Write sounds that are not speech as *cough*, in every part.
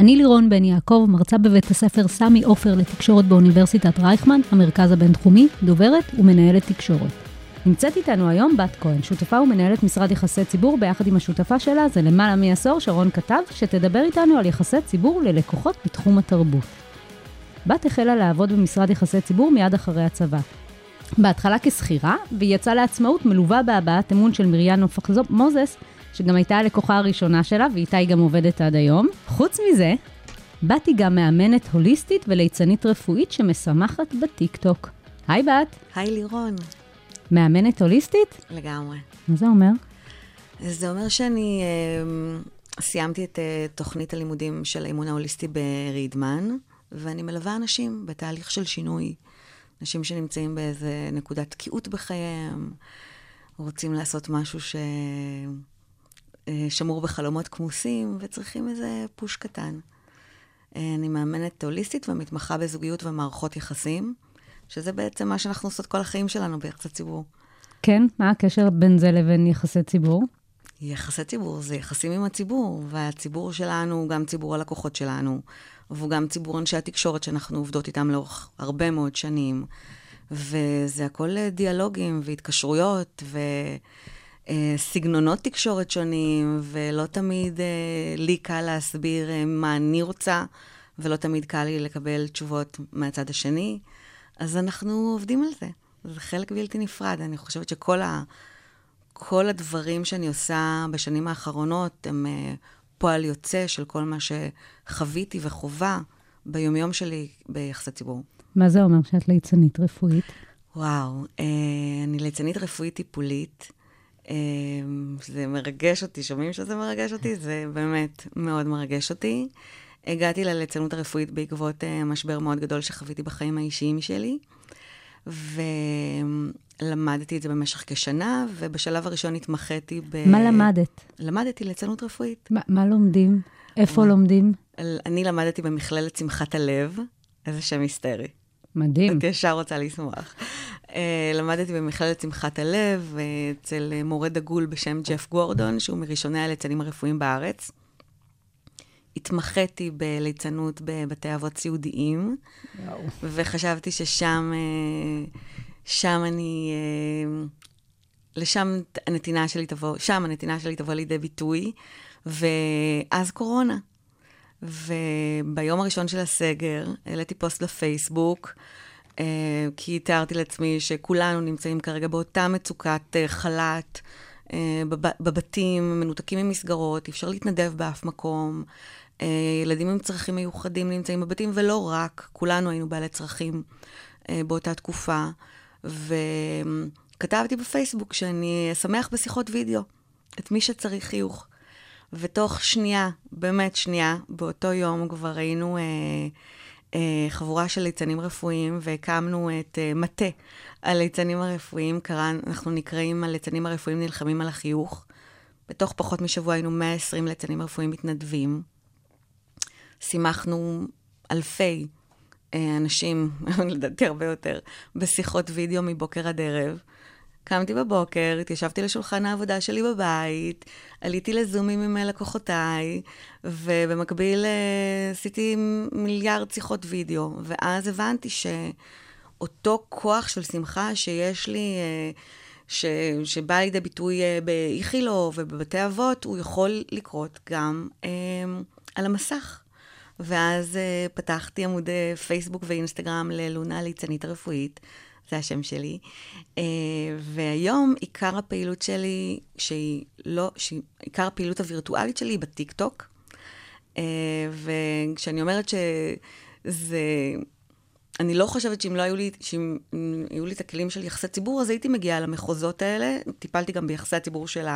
אני לירון בן יעקב, מרצה בבית הספר סמי עופר לתקשורת באוניברסיטת רייכמן, המרכז הבינתחומי, דוברת ומנהלת תקשורת. נמצאת איתנו היום בת כהן, שותפה ומנהלת משרד יחסי ציבור ביחד עם השותפה שלה, זה למעלה מעשור, שרון כתב, שתדבר איתנו על יחסי ציבור ללקוחות בתחום התרבות. בת החלה לעבוד במשרד יחסי ציבור מיד אחרי הצבא. בהתחלה כשכירה, והיא יצאה לעצמאות מלווה בהבעת אמון של מרים נופח מוזס, שגם הייתה הלקוחה הראשונה שלה, ואיתה היא גם עובדת עד היום. חוץ מזה, בת היא גם מאמנת הוליסטית וליצנית רפואית שמשמחת בטיקטוק. היי בת, היי לירון, מאמנת הוליסטית? לגמרי. מה זה אומר? זה אומר שאני אה, סיימתי את אה, תוכנית הלימודים של האימון ההוליסטי ברידמן, ואני מלווה אנשים בתהליך של שינוי. אנשים שנמצאים באיזה נקודת תקיעות בחייהם, רוצים לעשות משהו ששמור בחלומות כמוסים, וצריכים איזה פוש קטן. אה, אני מאמנת הוליסטית ומתמחה בזוגיות ומערכות יחסים, שזה בעצם מה שאנחנו עושות כל החיים שלנו ביחסי ציבור. כן, מה הקשר בין זה לבין יחסי ציבור? יחסי ציבור זה יחסים עם הציבור, והציבור שלנו הוא גם ציבור הלקוחות שלנו, והוא גם ציבור אנשי התקשורת שאנחנו עובדות איתם לאורך הרבה מאוד שנים. וזה הכל אה, דיאלוגים והתקשרויות וסגנונות תקשורת שונים, ולא תמיד אה, לי קל להסביר אה, מה אני רוצה, ולא תמיד קל לי לקבל תשובות מהצד השני. אז אנחנו עובדים על זה. זה חלק בלתי נפרד. אני חושבת שכל ה... כל הדברים שאני עושה בשנים האחרונות הם uh, פועל יוצא של כל מה שחוויתי וחובה ביומיום שלי ביחסי ציבור. מה זה אומר שאת ליצנית רפואית? וואו, uh, אני ליצנית רפואית טיפולית. Uh, זה מרגש אותי, שומעים שזה מרגש אותי? זה באמת מאוד מרגש אותי. הגעתי לליצנות הרפואית בעקבות uh, משבר מאוד גדול שחוויתי בחיים האישיים שלי. ולמדתי את זה במשך כשנה, ובשלב הראשון התמחיתי ב... מה למדת? למדתי ליצנות רפואית. מה, מה לומדים? איפה. לומדים? אני למדתי במכללת שמחת הלב, איזה שם היסטרי. מדהים. את ישר רוצה לשמוח. Uh, למדתי במכללת שמחת הלב, uh, אצל מורה דגול בשם ג'ף גורדון, שהוא מראשוני הליצנים הרפואיים בארץ. התמחיתי בליצנות בבתי אבות סיעודיים, וואו. וחשבתי ששם, אה, שם אני, אה, לשם הנתינה שלי תבוא, שם הנתינה שלי תבוא לידי ביטוי, ואז קורונה. וביום הראשון של הסגר העליתי פוסט לפייסבוק, אה, כי תיארתי לעצמי שכולנו נמצאים כרגע באותה מצוקת חל"ת. בב- בבתים, מנותקים ממסגרות, אי אפשר להתנדב באף מקום. ילדים עם צרכים מיוחדים נמצאים בבתים, ולא רק, כולנו היינו בעלי צרכים באותה תקופה. וכתבתי בפייסבוק שאני אשמח בשיחות וידאו את מי שצריך חיוך. ותוך שנייה, באמת שנייה, באותו יום כבר היינו אה, אה, חבורה של ליצנים רפואיים והקמנו את אה, מטה הליצנים הרפואיים, קראן, אנחנו נקראים הליצנים הרפואיים נלחמים על החיוך. בתוך פחות משבוע היינו 120 ליצנים רפואיים מתנדבים. שימחנו אלפי אה, אנשים, *laughs* לדעתי הרבה יותר, בשיחות וידאו מבוקר עד ערב. קמתי בבוקר, התיישבתי לשולחן העבודה שלי בבית, עליתי לזומים עם לקוחותיי, ובמקביל אה, עשיתי מיליארד שיחות וידאו, ואז הבנתי שאותו כוח של שמחה שיש לי, אה, ש, שבא לידי ביטוי באיכילוב ובבתי אבות, הוא יכול לקרות גם על המסך. ואז פתחתי עמודי פייסבוק ואינסטגרם ללונה ליצנית הרפואית, זה השם שלי. Uh, והיום עיקר הפעילות שלי, שהיא לא, עיקר הפעילות הווירטואלית שלי היא בטיקטוק. Uh, וכשאני אומרת שזה... אני לא חושבת שאם לא היו לי, שאם היו לי את הכלים של יחסי ציבור, אז הייתי מגיעה למחוזות האלה. טיפלתי גם ביחסי הציבור של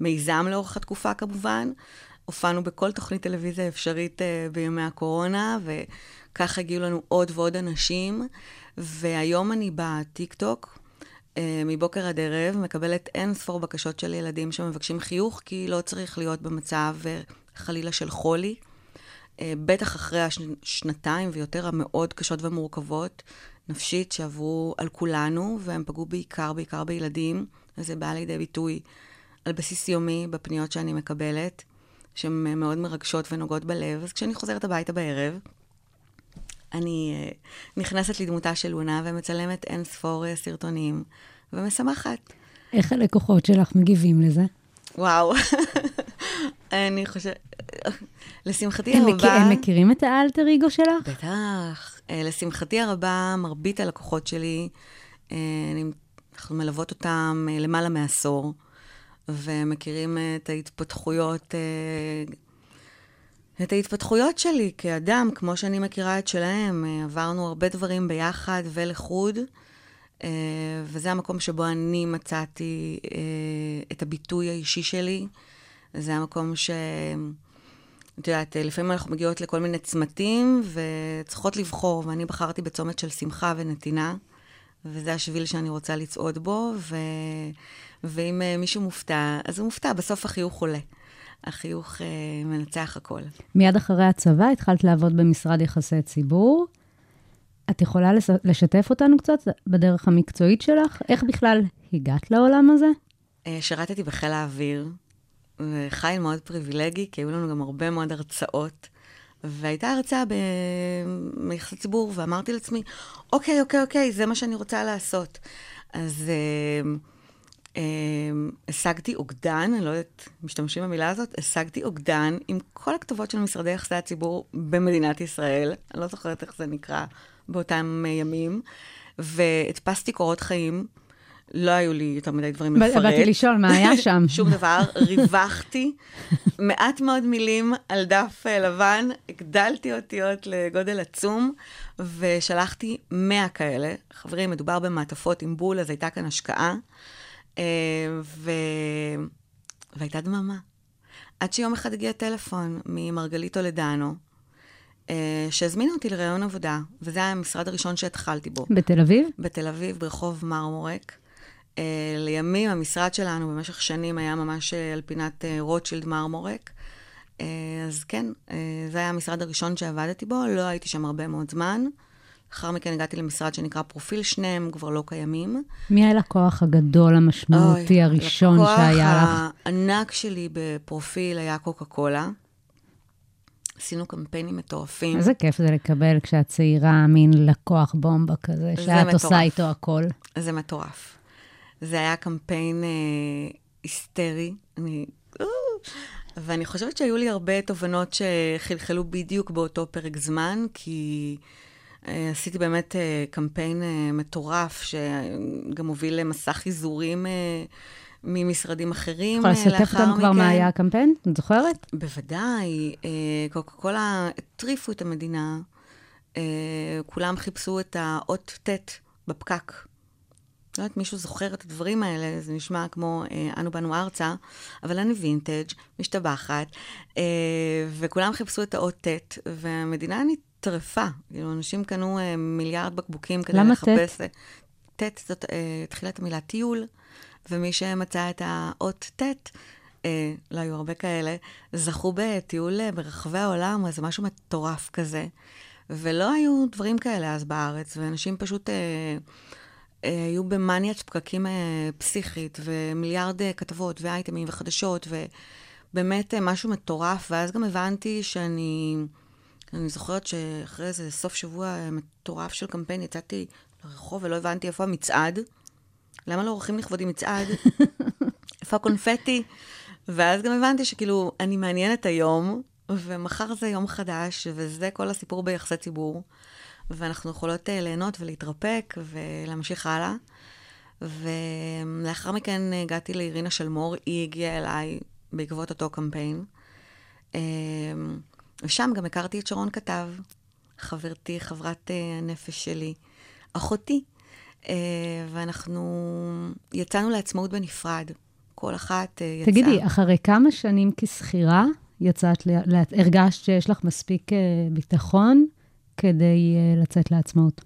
המיזם לאורך התקופה כמובן, הופענו בכל תוכנית טלוויזיה אפשרית אה, בימי הקורונה, וככה הגיעו לנו עוד ועוד אנשים. והיום אני בטיקטוק, אה, מבוקר עד ערב, מקבלת אין ספור בקשות של ילדים שמבקשים חיוך, כי לא צריך להיות במצב אה, חלילה של חולי. אה, בטח אחרי השנתיים ויותר המאוד קשות ומורכבות, נפשית, שעברו על כולנו, והם פגעו בעיקר, בעיקר בילדים, וזה בא לידי ביטוי על בסיס יומי בפניות שאני מקבלת, שהן מאוד מרגשות ונוגעות בלב. אז כשאני חוזרת הביתה בערב, אני uh, נכנסת לדמותה של לונה ומצלמת אין ספור uh, סרטונים, ומשמחת. איך הלקוחות שלך מגיבים לזה? וואו, *laughs* אני חושבת... לשמחתי הם, הרבה... מכיר, הם מכירים את האלטר אגו שלך? בטח. אה, לשמחתי הרבה, מרבית הלקוחות שלי, אה, אני, אנחנו מלוות אותם אה, למעלה מעשור, ומכירים את ההתפתחויות, את ההתפתחויות שלי כאדם, כמו שאני מכירה את שלהם. עברנו הרבה דברים ביחד ולחוד, וזה המקום שבו אני מצאתי את הביטוי האישי שלי. זה המקום ש... את יודעת, לפעמים אנחנו מגיעות לכל מיני צמתים וצריכות לבחור, ואני בחרתי בצומת של שמחה ונתינה, וזה השביל שאני רוצה לצעוד בו, ו... ואם מישהו מופתע, אז הוא מופתע, בסוף החיוך עולה. החיוך uh, מנצח הכל. מיד אחרי הצבא התחלת לעבוד במשרד יחסי ציבור. את יכולה לשתף אותנו קצת בדרך המקצועית שלך? איך בכלל הגעת לעולם הזה? Uh, שירתתי בחיל האוויר, וחיים מאוד פריבילגי, כי היו לנו גם הרבה מאוד הרצאות. והייתה הרצאה ביחסי ציבור, ואמרתי לעצמי, אוקיי, אוקיי, אוקיי, זה מה שאני רוצה לעשות. אז אה, אה, השגתי אוגדן, אני לא יודעת, משתמשים במילה הזאת, השגתי אוגדן עם כל הכתובות של משרדי יחסי הציבור במדינת ישראל, אני לא זוכרת איך זה נקרא באותם ימים, והדפסתי קורות חיים. לא היו לי יותר מדי דברים לפרט. באתי לשאול, מה היה שם? *laughs* שום דבר. ריווחתי מעט מאוד מילים על דף אה, לבן, הגדלתי אותיות לגודל עצום, ושלחתי 100 כאלה. חברים, מדובר במעטפות עם בול, אז הייתה כאן השקעה, אה, ו... והייתה דממה. עד שיום אחד הגיע טלפון ממרגלית טולדנו, אה, שהזמינה אותי לראיון עבודה, וזה היה המשרד הראשון שהתחלתי בו. בתל אביב? בתל אביב, ברחוב מרמורק. Uh, לימים המשרד שלנו במשך שנים היה ממש על פינת רוטשילד מרמורק. אז כן, זה היה המשרד הראשון שעבדתי בו, לא הייתי שם הרבה מאוד זמן. לאחר מכן הגעתי למשרד שנקרא פרופיל, שניהם כבר לא קיימים. מי הלקוח הגדול, המשמעותי, אוי, הראשון שהיה לך? הלקוח הענק שלי בפרופיל היה קוקה קולה. עשינו קמפיינים מטורפים. איזה כיף זה לקבל כשאת צעירה, מין לקוח בומבה כזה, שאת מטורף. עושה איתו הכל. זה מטורף. זה היה קמפיין אה, היסטרי. אני... אה, ואני חושבת שהיו לי הרבה תובנות שחלחלו בדיוק באותו פרק זמן, כי עשיתי באמת אה, קמפיין אה, מטורף, שגם הוביל למסע חיזורים אה, ממשרדים אחרים לאחר מכן. יכולה לשתף אותנו כבר מה היה הקמפיין? את זוכרת? בוודאי. אה, קוקה קולה הטריפו את המדינה. אה, כולם חיפשו את האות ט' בפקק. לא יודעת, מישהו זוכר את הדברים האלה, זה נשמע כמו אה, אנו באנו ארצה, אבל אני וינטג', משתבחת, אה, וכולם חיפשו את האות ט', והמדינה נטרפה. כאילו, אנשים קנו אה, מיליארד בקבוקים כדי למה לחפש... למה ט'? ט' זאת אה, תחילת המילה טיול, ומי שמצא את האות ט', אה, לא היו הרבה כאלה, זכו בטיול אה, ברחבי העולם, אז זה משהו מטורף כזה. ולא היו דברים כאלה אז בארץ, ואנשים פשוט... אה, אה, היו במאניית פקקים אה, פסיכית, ומיליארד אה, כתבות, ואייטמים, וחדשות, ובאמת משהו מטורף. ואז גם הבנתי שאני... אני זוכרת שאחרי איזה סוף שבוע מטורף של קמפיין, יצאתי לרחוב ולא הבנתי איפה המצעד. למה לא אורחים לכבודי מצעד? *laughs* איפה הקונפטי? ואז גם הבנתי שכאילו, אני מעניינת היום, ומחר זה יום חדש, וזה כל הסיפור ביחסי ציבור. ואנחנו יכולות אה, ליהנות ולהתרפק ולהמשיך הלאה. ולאחר מכן הגעתי לאירינה שלמור, היא הגיעה אליי בעקבות אותו קמפיין. אה, ושם גם הכרתי את שרון כתב, חברתי, חברת אה, הנפש שלי, אחותי. ואנחנו יצאנו לעצמאות בנפרד. כל אחת יצאה. תגידי, אחרי כמה שנים כשכירה יצאת, ל- ל- הרגשת שיש לך מספיק אה, ביטחון כדי אה, לצאת לעצמאות?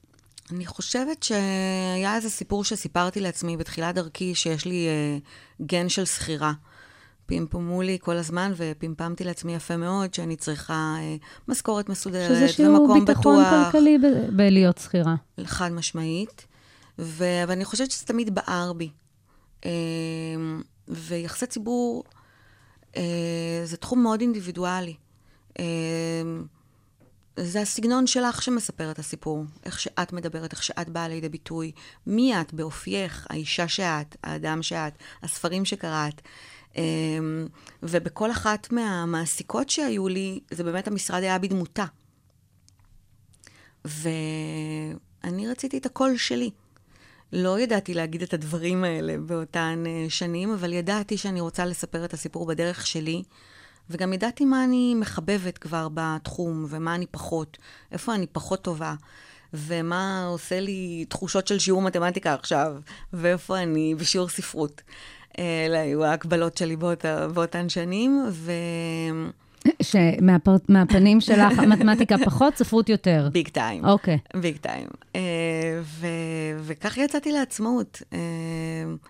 אני חושבת שהיה איזה סיפור שסיפרתי לעצמי בתחילת דרכי, שיש לי אה, גן של שכירה. פמפמו לי כל הזמן, ופמפמתי לעצמי יפה מאוד, שאני צריכה אה, משכורת מסודרת, שזה שיעור ומקום ביטחון בטוח. כלכלי ב- בלהיות שכירה. חד משמעית. ו... אבל אני חושבת שזה תמיד בער בי. אה, ויחסי ציבור אה, זה תחום מאוד אינדיבידואלי. אה, זה הסגנון שלך שמספר את הסיפור, איך שאת מדברת, איך שאת באה לידי ביטוי, מי את באופייך, האישה שאת, האדם שאת, הספרים שקראת. אה, ובכל אחת מהמעסיקות שהיו לי, זה באמת המשרד היה בדמותה. ואני רציתי את הקול שלי. לא ידעתי להגיד את הדברים האלה באותן אה, שנים, אבל ידעתי שאני רוצה לספר את הסיפור בדרך שלי, וגם ידעתי מה אני מחבבת כבר בתחום, ומה אני פחות, איפה אני פחות טובה, ומה עושה לי תחושות של שיעור מתמטיקה עכשיו, ואיפה אני בשיעור ספרות. אלה היו ההקבלות שלי באות, באותן שנים, ו... שמהפנים שלך *laughs* המתמטיקה פחות, ספרות יותר. ביג טיים. אוקיי. ביג טיים. אה, וכך יצאתי לעצמאות. אה,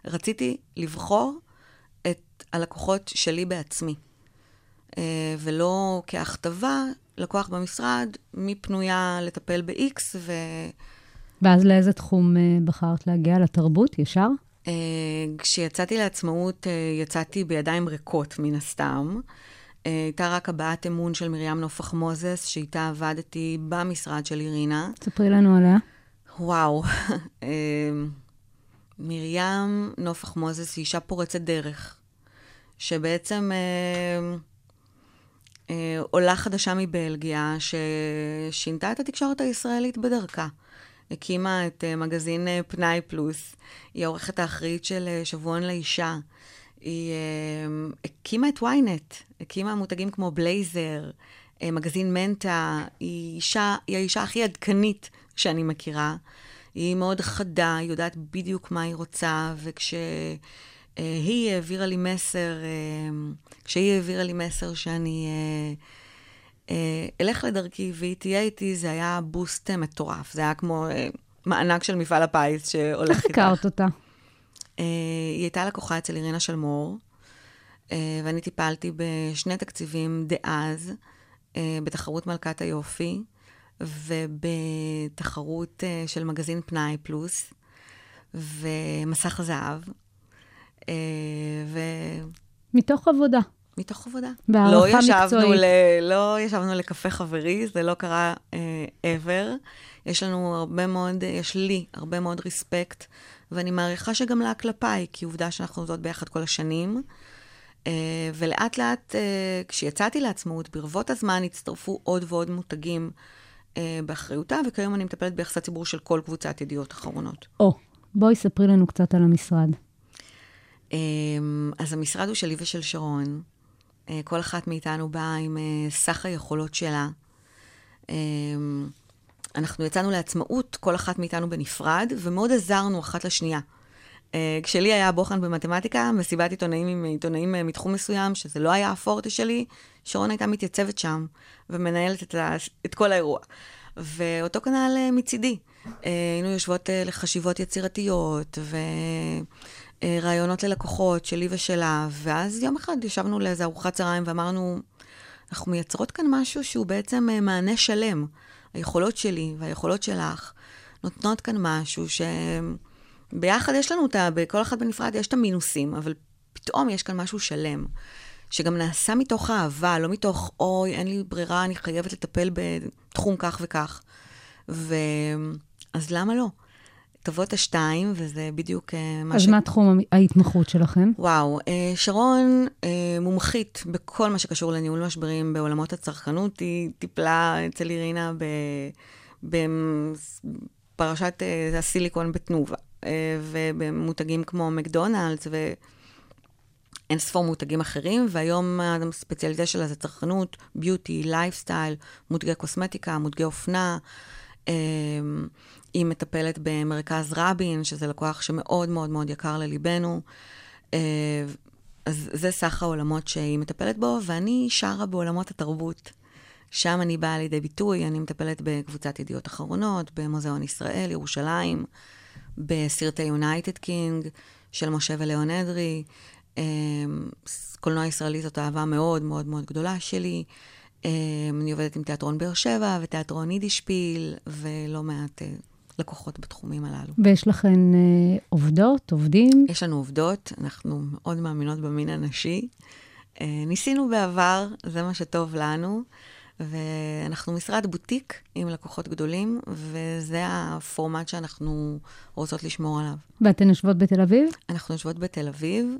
רציתי לבחור את הלקוחות שלי בעצמי, אה, ולא כהכתבה, לקוח במשרד, מי פנויה לטפל ב-X, ו... ואז לאיזה תחום אה, בחרת להגיע? לתרבות, ישר? אה, כשיצאתי לעצמאות, אה, יצאתי בידיים ריקות, מן הסתם. אה, הייתה רק הבעת אמון של מרים נופח מוזס, שאיתה עבדתי במשרד של אירינה. ספרי לנו עליה. וואו, *laughs* מרים נופח מוזס היא אישה פורצת דרך, שבעצם אה, אה, עולה חדשה מבלגיה, ששינתה את התקשורת הישראלית בדרכה. הקימה את אה, מגזין אה, פנאי פלוס, היא העורכת האחראית של אה, שבועון לאישה. היא הקימה את ynet, הקימה מותגים כמו בלייזר, מגזין מנטה, היא, אישה, היא האישה הכי עדכנית שאני מכירה. היא מאוד חדה, היא יודעת בדיוק מה היא רוצה, וכשהיא העבירה לי מסר, כשהיא העבירה לי מסר שאני אלך לדרכי והיא תהיה איתי, זה היה בוסט אה, מטורף. זה היה כמו אה, מענק של מפעל הפיס שהולך איך איתך. הכרת אותה? אה, היא הייתה לקוחה אצל אירינה שלמור, אה, ואני טיפלתי בשני תקציבים דאז, אה, בתחרות מלכת היופי, ובתחרות אה, של מגזין פנאי פלוס, ומסך הזהב, אה, מתוך עבודה. ומתוך עבודה. לא ישבנו. ל... לא ישבנו לקפה חברי, זה לא קרה אה, ever. יש לנו הרבה מאוד, יש לי הרבה מאוד ריספקט, ואני מעריכה שגם לה כלפיי, כי עובדה שאנחנו עובדות ביחד כל השנים. אה, ולאט לאט, אה, כשיצאתי לעצמאות, ברבות הזמן הצטרפו עוד ועוד מותגים אה, באחריותה, וכיום אני מטפלת ביחסי ציבור של כל קבוצת ידיעות אחרונות. או, בואי ספרי לנו קצת על המשרד. אמ, אז המשרד הוא שלי ושל שרון. אה, כל אחת מאיתנו באה עם אה, סך היכולות שלה. אמ, אנחנו יצאנו לעצמאות, כל אחת מאיתנו בנפרד, ומאוד עזרנו אחת לשנייה. אה, כשלי היה בוחן במתמטיקה, מסיבת עיתונאים עם עיתונאים אה, מתחום מסוים, שזה לא היה הפורטה שלי, שרון הייתה מתייצבת שם ומנהלת את, ה, את כל האירוע. ואותו כנ"ל אה, מצידי. אה, היינו יושבות אה, לחשיבות יצירתיות, ורעיונות ללקוחות שלי ושלה, ואז יום אחד ישבנו לאיזה ארוחת צהריים ואמרנו, אנחנו מייצרות כאן משהו שהוא בעצם אה, מענה שלם. היכולות שלי והיכולות שלך נותנות כאן משהו שביחד יש לנו את ה... בכל אחד בנפרד יש את המינוסים, אבל פתאום יש כאן משהו שלם, שגם נעשה מתוך אהבה, לא מתוך, אוי, אין לי ברירה, אני חייבת לטפל בתחום כך וכך. ו... אז למה לא? את השתיים, וזה בדיוק אה, מה אז מה תחום ההתמחות שלכם? וואו, אה, שרון אה, מומחית בכל מה שקשור לניהול משברים בעולמות הצרכנות. היא טיפלה אצל אירינה בפרשת הסיליקון בתנובה, ובמותגים כמו מקדונלדס ואין ספור מותגים אחרים, והיום הספציאליטה שלה זה צרכנות, ביוטי, לייפסטייל, מותגי קוסמטיקה, מותגי אופנה. היא מטפלת במרכז רבין, שזה לקוח שמאוד מאוד מאוד יקר לליבנו. אה, אז זה סך העולמות שהיא מטפלת בו, ואני שרה בעולמות התרבות. שם אני באה לידי ביטוי, אני מטפלת בקבוצת ידיעות אחרונות, במוזיאון ישראל, ירושלים, בסרטי יונייטד קינג של משה וליאון אדרי. אה, קולנוע ישראלי זאת אהבה מאוד מאוד מאוד גדולה שלי. אה, אני עובדת עם תיאטרון באר שבע ותיאטרון יידישפיל, ולא מעט לקוחות בתחומים הללו. ויש לכן אה, עובדות, עובדים? יש לנו עובדות, אנחנו מאוד מאמינות במין הנשי. אה, ניסינו בעבר, זה מה שטוב לנו, ואנחנו משרד בוטיק עם לקוחות גדולים, וזה הפורמט שאנחנו רוצות לשמור עליו. ואתן יושבות בתל אביב? אנחנו יושבות בתל אביב,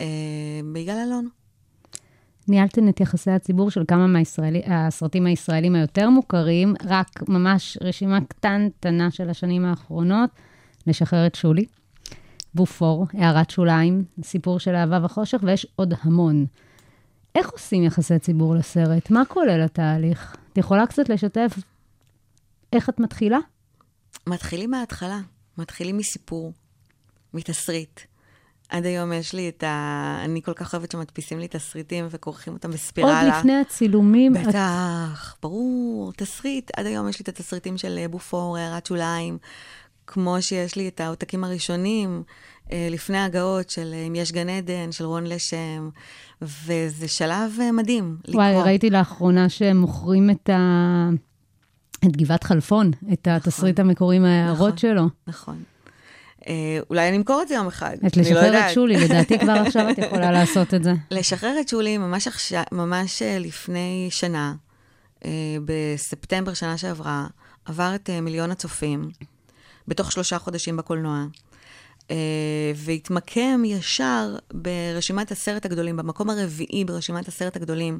אה, ביגאל אלון. ניהלתן את יחסי הציבור של כמה מהסרטים הישראלים היותר מוכרים, רק ממש רשימה קטנטנה של השנים האחרונות, לשחרר את שולי, בופור, הערת שוליים, סיפור של אהבה וחושך, ויש עוד המון. איך עושים יחסי ציבור לסרט? מה כולל התהליך? את יכולה קצת לשתף איך את מתחילה? מתחילים מההתחלה, מתחילים מסיפור, מתסריט. עד היום יש לי את ה... אני כל כך אוהבת שמדפיסים לי תסריטים וכורכים אותם בספירלה. עוד לפני הצילומים. את- בטח, ברור, תסריט. עד היום יש לי את התסריטים של אה, בופור, הערת שוליים, כמו שיש לי את העותקים הראשונים, אה, לפני הגאות של אה, אם יש גן עדן, של רון לשם, וזה שלב אה, מדהים לקרוא. וואי, ראיתי לאחרונה שהם מוכרים את ה... את גבעת חלפון, את התסריט המקורי מההערות נכון. שלו. נכון. אה, אולי אני אמכור את זה יום אחד. את אני לא לשחרר יודעת. את שולי, לדעתי *laughs* כבר עכשיו את יכולה לעשות את זה. לשחרר את שולי ממש, עכשיו, ממש אה, לפני שנה, אה, בספטמבר שנה שעברה, עבר את מיליון הצופים, בתוך שלושה חודשים בקולנוע, והתמקם ישר ברשימת הסרט הגדולים, במקום הרביעי ברשימת הסרט הגדולים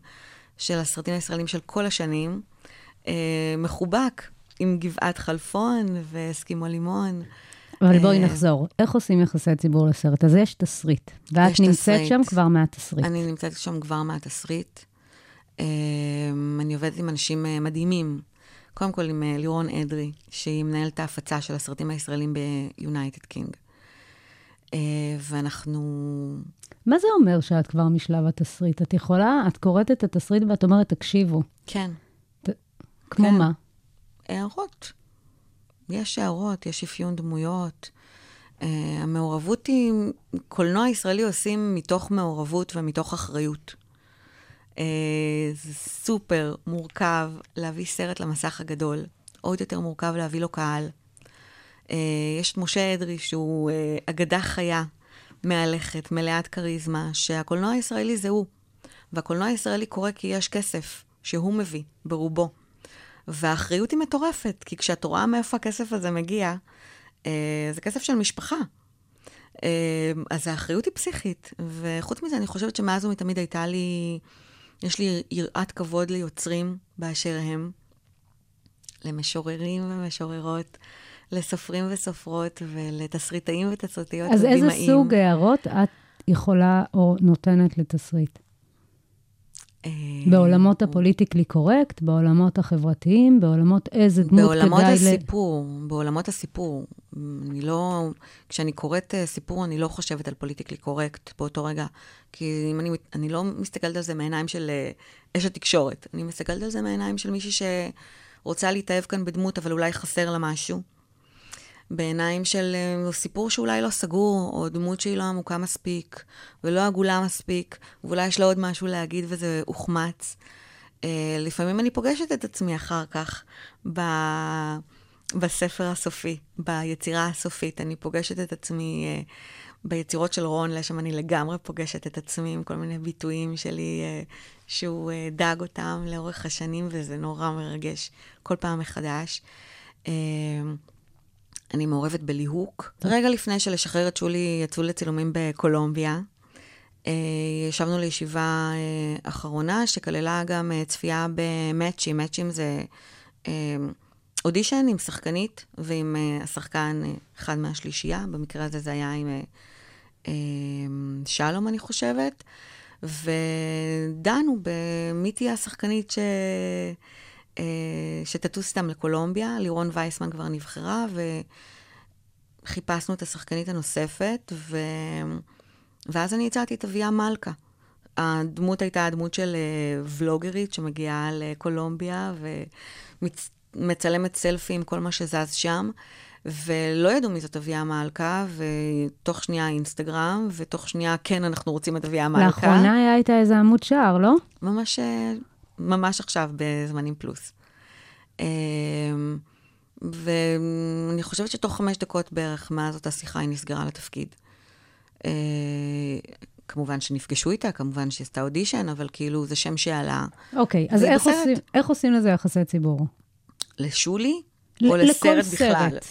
של הסרטים הישראלים של כל השנים, מחובק עם גבעת חלפון ואסקימו לימון. אבל בואי אה, נחזור. איך עושים יחסי ציבור לסרט? אז יש תסריט, ואת יש נמצאת תסריט. שם כבר מהתסריט. אני נמצאת שם כבר מהתסריט. אממ, אני עובדת עם אנשים אה, מדהימים. קודם כל עם אה, לירון אדרי, שהיא מנהלת ההפצה של הסרטים הישראלים ביונייטד קינג. ואנחנו... מה זה אומר שאת כבר משלב התסריט? את יכולה, את קוראת את התסריט ואת אומרת, תקשיבו, כן, כמו כן. מה? הערות. יש הערות, יש אפיון דמויות. Uh, המעורבות היא... קולנוע ישראלי עושים מתוך מעורבות ומתוך אחריות. Uh, זה סופר מורכב להביא סרט למסך הגדול. עוד יותר מורכב להביא לו קהל. Uh, יש את משה אדרי, שהוא uh, אגדה חיה, מהלכת, מלאת כריזמה, שהקולנוע הישראלי זה הוא. והקולנוע הישראלי קורה כי יש כסף שהוא מביא, ברובו. והאחריות היא מטורפת, כי כשאת רואה מאיפה הכסף הזה מגיע, אה, זה כסף של משפחה. אה, אז האחריות היא פסיכית. וחוץ מזה, אני חושבת שמאז ומתמיד הייתה לי, יש לי יראת כבוד ליוצרים באשר הם, למשוררים ומשוררות, לסופרים וסופרות, ולתסריטאים ותסריטאיות אז איזה ובימאים. סוג הערות את יכולה או נותנת לתסריט? אה, בעולמות הפוליטיקלי קורקט, בעולמות החברתיים, בעולמות איזה דמות בעולמות כדאי ל... הסיפור, בעולמות הסיפור. אני לא, כשאני קוראת אה, סיפור, אני לא חושבת על פוליטיקלי קורקט באותו רגע. כי אם אני, אני לא מסתכלת על זה מעיניים של אה, אשת תקשורת. אני מסתכלת על זה מעיניים של מישהי שרוצה להתאהב כאן בדמות, אבל אולי חסר לה משהו. בעיניים של אה, סיפור שאולי לא סגור, או דמות שהיא לא עמוקה מספיק, ולא עגולה מספיק, ואולי יש לה עוד משהו להגיד וזה הוחמץ. אה, לפעמים אני פוגשת את עצמי אחר כך ב... בספר הסופי, ביצירה הסופית. אני פוגשת את עצמי אה, ביצירות של רון לשם, אני לגמרי פוגשת את עצמי עם כל מיני ביטויים שלי, אה, שהוא אה, דאג אותם לאורך השנים, וזה נורא מרגש כל פעם מחדש. אה, אני מעורבת בליהוק. רגע לפני שלשחרר את שולי יצאו לצילומים בקולומביה. אה, ישבנו לישיבה אה, אחרונה, שכללה גם אה, צפייה במאצ'ים. מאצ'ים זה אודישן עם שחקנית ועם השחקן אחד מהשלישייה. במקרה הזה זה היה עם שלום, אני חושבת. ודנו במי תהיה השחקנית ש... אה, שתטוס איתם לקולומביה. לירון וייסמן כבר נבחרה, וחיפשנו את השחקנית הנוספת, ואז אני הצעתי את אביה מלכה. הדמות הייתה הדמות של אה, ולוגרית שמגיעה לקולומביה ומצלמת סלפי עם כל מה שזז שם, ולא ידעו מי זאת אביה מלכה, ותוך שנייה אינסטגרם, ותוך שנייה כן, אנחנו רוצים את אביה מלכה. לאחרונה היה איתה איזה עמוד שער, לא? ממש, אה, ממש עכשיו, בזמנים פלוס. אה, ואני חושבת שתוך חמש דקות בערך מאז אותה שיחה היא נסגרה לתפקיד. אה, כמובן שנפגשו איתה, כמובן שהיא עשתה אודישן, אבל כאילו זה שם שעלה. אוקיי, אז איך בסרט. עושים, איך עושים לזה יחסי ציבור? לשולי? ל- או לכל לסרט בכלל? סרט.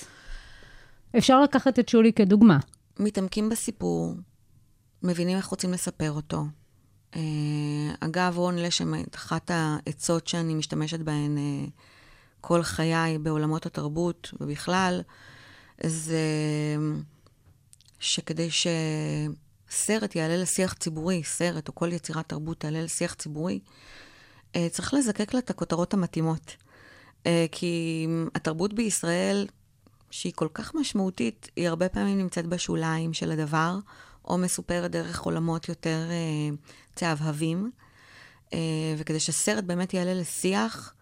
אפשר לקחת את שולי כדוגמה. מתעמקים בסיפור, מבינים איך רוצים לספר אותו. Uh, אגב, רון לשם, אחת העצות שאני משתמשת בהן uh, כל חיי בעולמות התרבות ובכלל, זה שכדי שסרט יעלה לשיח ציבורי, סרט או כל יצירת תרבות תעלה לשיח ציבורי, צריך לזקק לה את הכותרות המתאימות. כי התרבות בישראל, שהיא כל כך משמעותית, היא הרבה פעמים נמצאת בשוליים של הדבר, או מסופרת דרך עולמות יותר אה, צהבהבים. אה, וכדי שסרט באמת יעלה לשיח,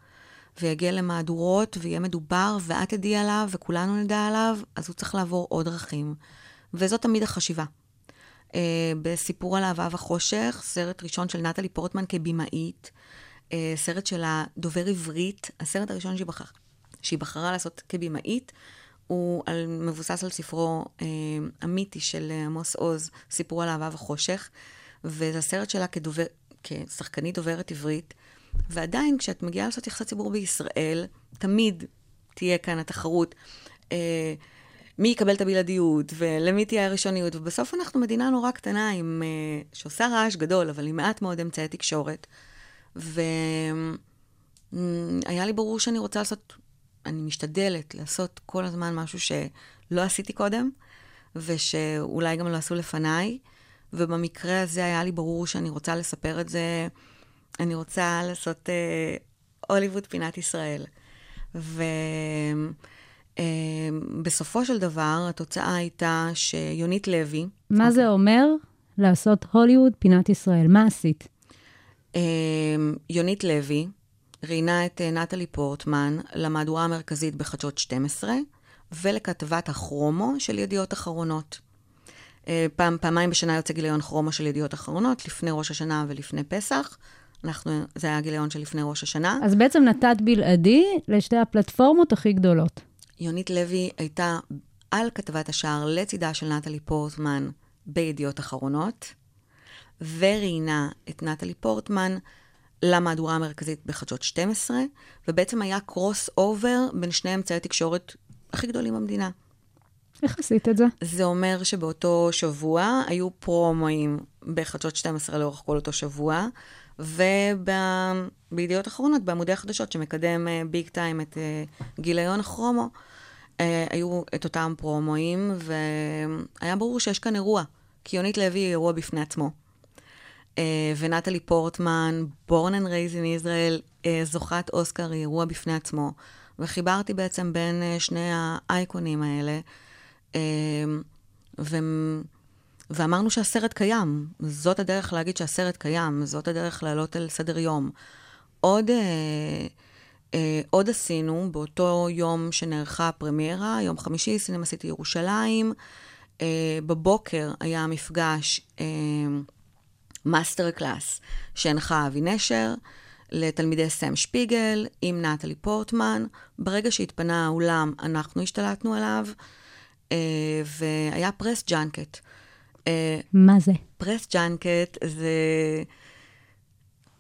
ויגיע למהדורות, ויהיה מדובר, ואת תדעי עליו, וכולנו נדע עליו, אז הוא צריך לעבור עוד דרכים. וזאת תמיד החשיבה. אה, בסיפור על אהבה וחושך, סרט ראשון של נטלי פורטמן כבימאית, אה, סרט שלה דובר עברית, הסרט הראשון שהיא, בחר, שהיא בחרה לעשות כבימאית, הוא על, מבוסס על ספרו אה, המיתי של אה, עמוס עוז, סיפור על אהבה וחושך, וזה הסרט שלה כדובר, כשחקנית דוברת עברית, ועדיין כשאת מגיעה לעשות יחסי ציבור בישראל, תמיד תהיה כאן התחרות. אה, מי יקבל את הבלעדיות, ולמי תהיה הראשוניות, ובסוף אנחנו מדינה נורא קטנה, עם, אה, שעושה רעש גדול, אבל עם מעט מאוד אמצעי תקשורת. והיה לי ברור שאני רוצה לעשות, אני משתדלת לעשות כל הזמן משהו שלא עשיתי קודם, ושאולי גם לא עשו לפניי, ובמקרה הזה היה לי ברור שאני רוצה לספר את זה, אני רוצה לעשות אה, הוליווד פינת ישראל. ובסופו של דבר, התוצאה הייתה שיונית לוי, מה זה אומר לעשות הוליווד פינת ישראל? מה עשית? אה, יונית לוי ראיינה את אה, נטלי פורטמן למהדורה המרכזית בחדשות 12 ולכתבת הכרומו של ידיעות אחרונות. אה, פעם, פעמיים בשנה יוצא גיליון כרומו של ידיעות אחרונות, לפני ראש השנה ולפני פסח. אנחנו, זה היה הגיליון שלפני ראש השנה. אז בעצם נתת בלעדי לשתי הפלטפורמות הכי גדולות. יונית לוי הייתה על כתבת השער לצידה של נטלי פורטמן בידיעות אחרונות, וראיינה את נטלי פורטמן למהדורה המרכזית בחדשות 12, ובעצם היה crossover בין שני אמצעי התקשורת הכי גדולים במדינה. איך עשית את זה? זה אומר שבאותו שבוע היו פרומואים בחדשות 12 לאורך כל אותו שבוע, ובידיעות אחרונות, בעמודי החדשות שמקדם big time את אה, גיליון הכרומו, אה, היו את אותם פרומואים, והיה ברור שיש כאן אירוע, כי יונית לוי היא אירוע בפני עצמו. אה, ונטלי פורטמן, born and raised in Israel, זוכת אוסקר, היא אירוע בפני עצמו. וחיברתי בעצם בין אה, שני האייקונים האלה, אה, ו... ואמרנו שהסרט קיים. זאת הדרך להגיד שהסרט קיים, זאת הדרך לעלות על סדר יום. עוד, אה, אה, עוד עשינו, באותו יום שנערכה הפרמיירה, יום חמישי, סינמה סיטי ירושלים, אה, בבוקר היה מפגש אה, מאסטר קלאס שהנחה אבי נשר לתלמידי סם שפיגל עם נטלי פורטמן. ברגע שהתפנה האולם, אנחנו השתלטנו עליו, אה, והיה press junket. אה, מה זה? press junket זה...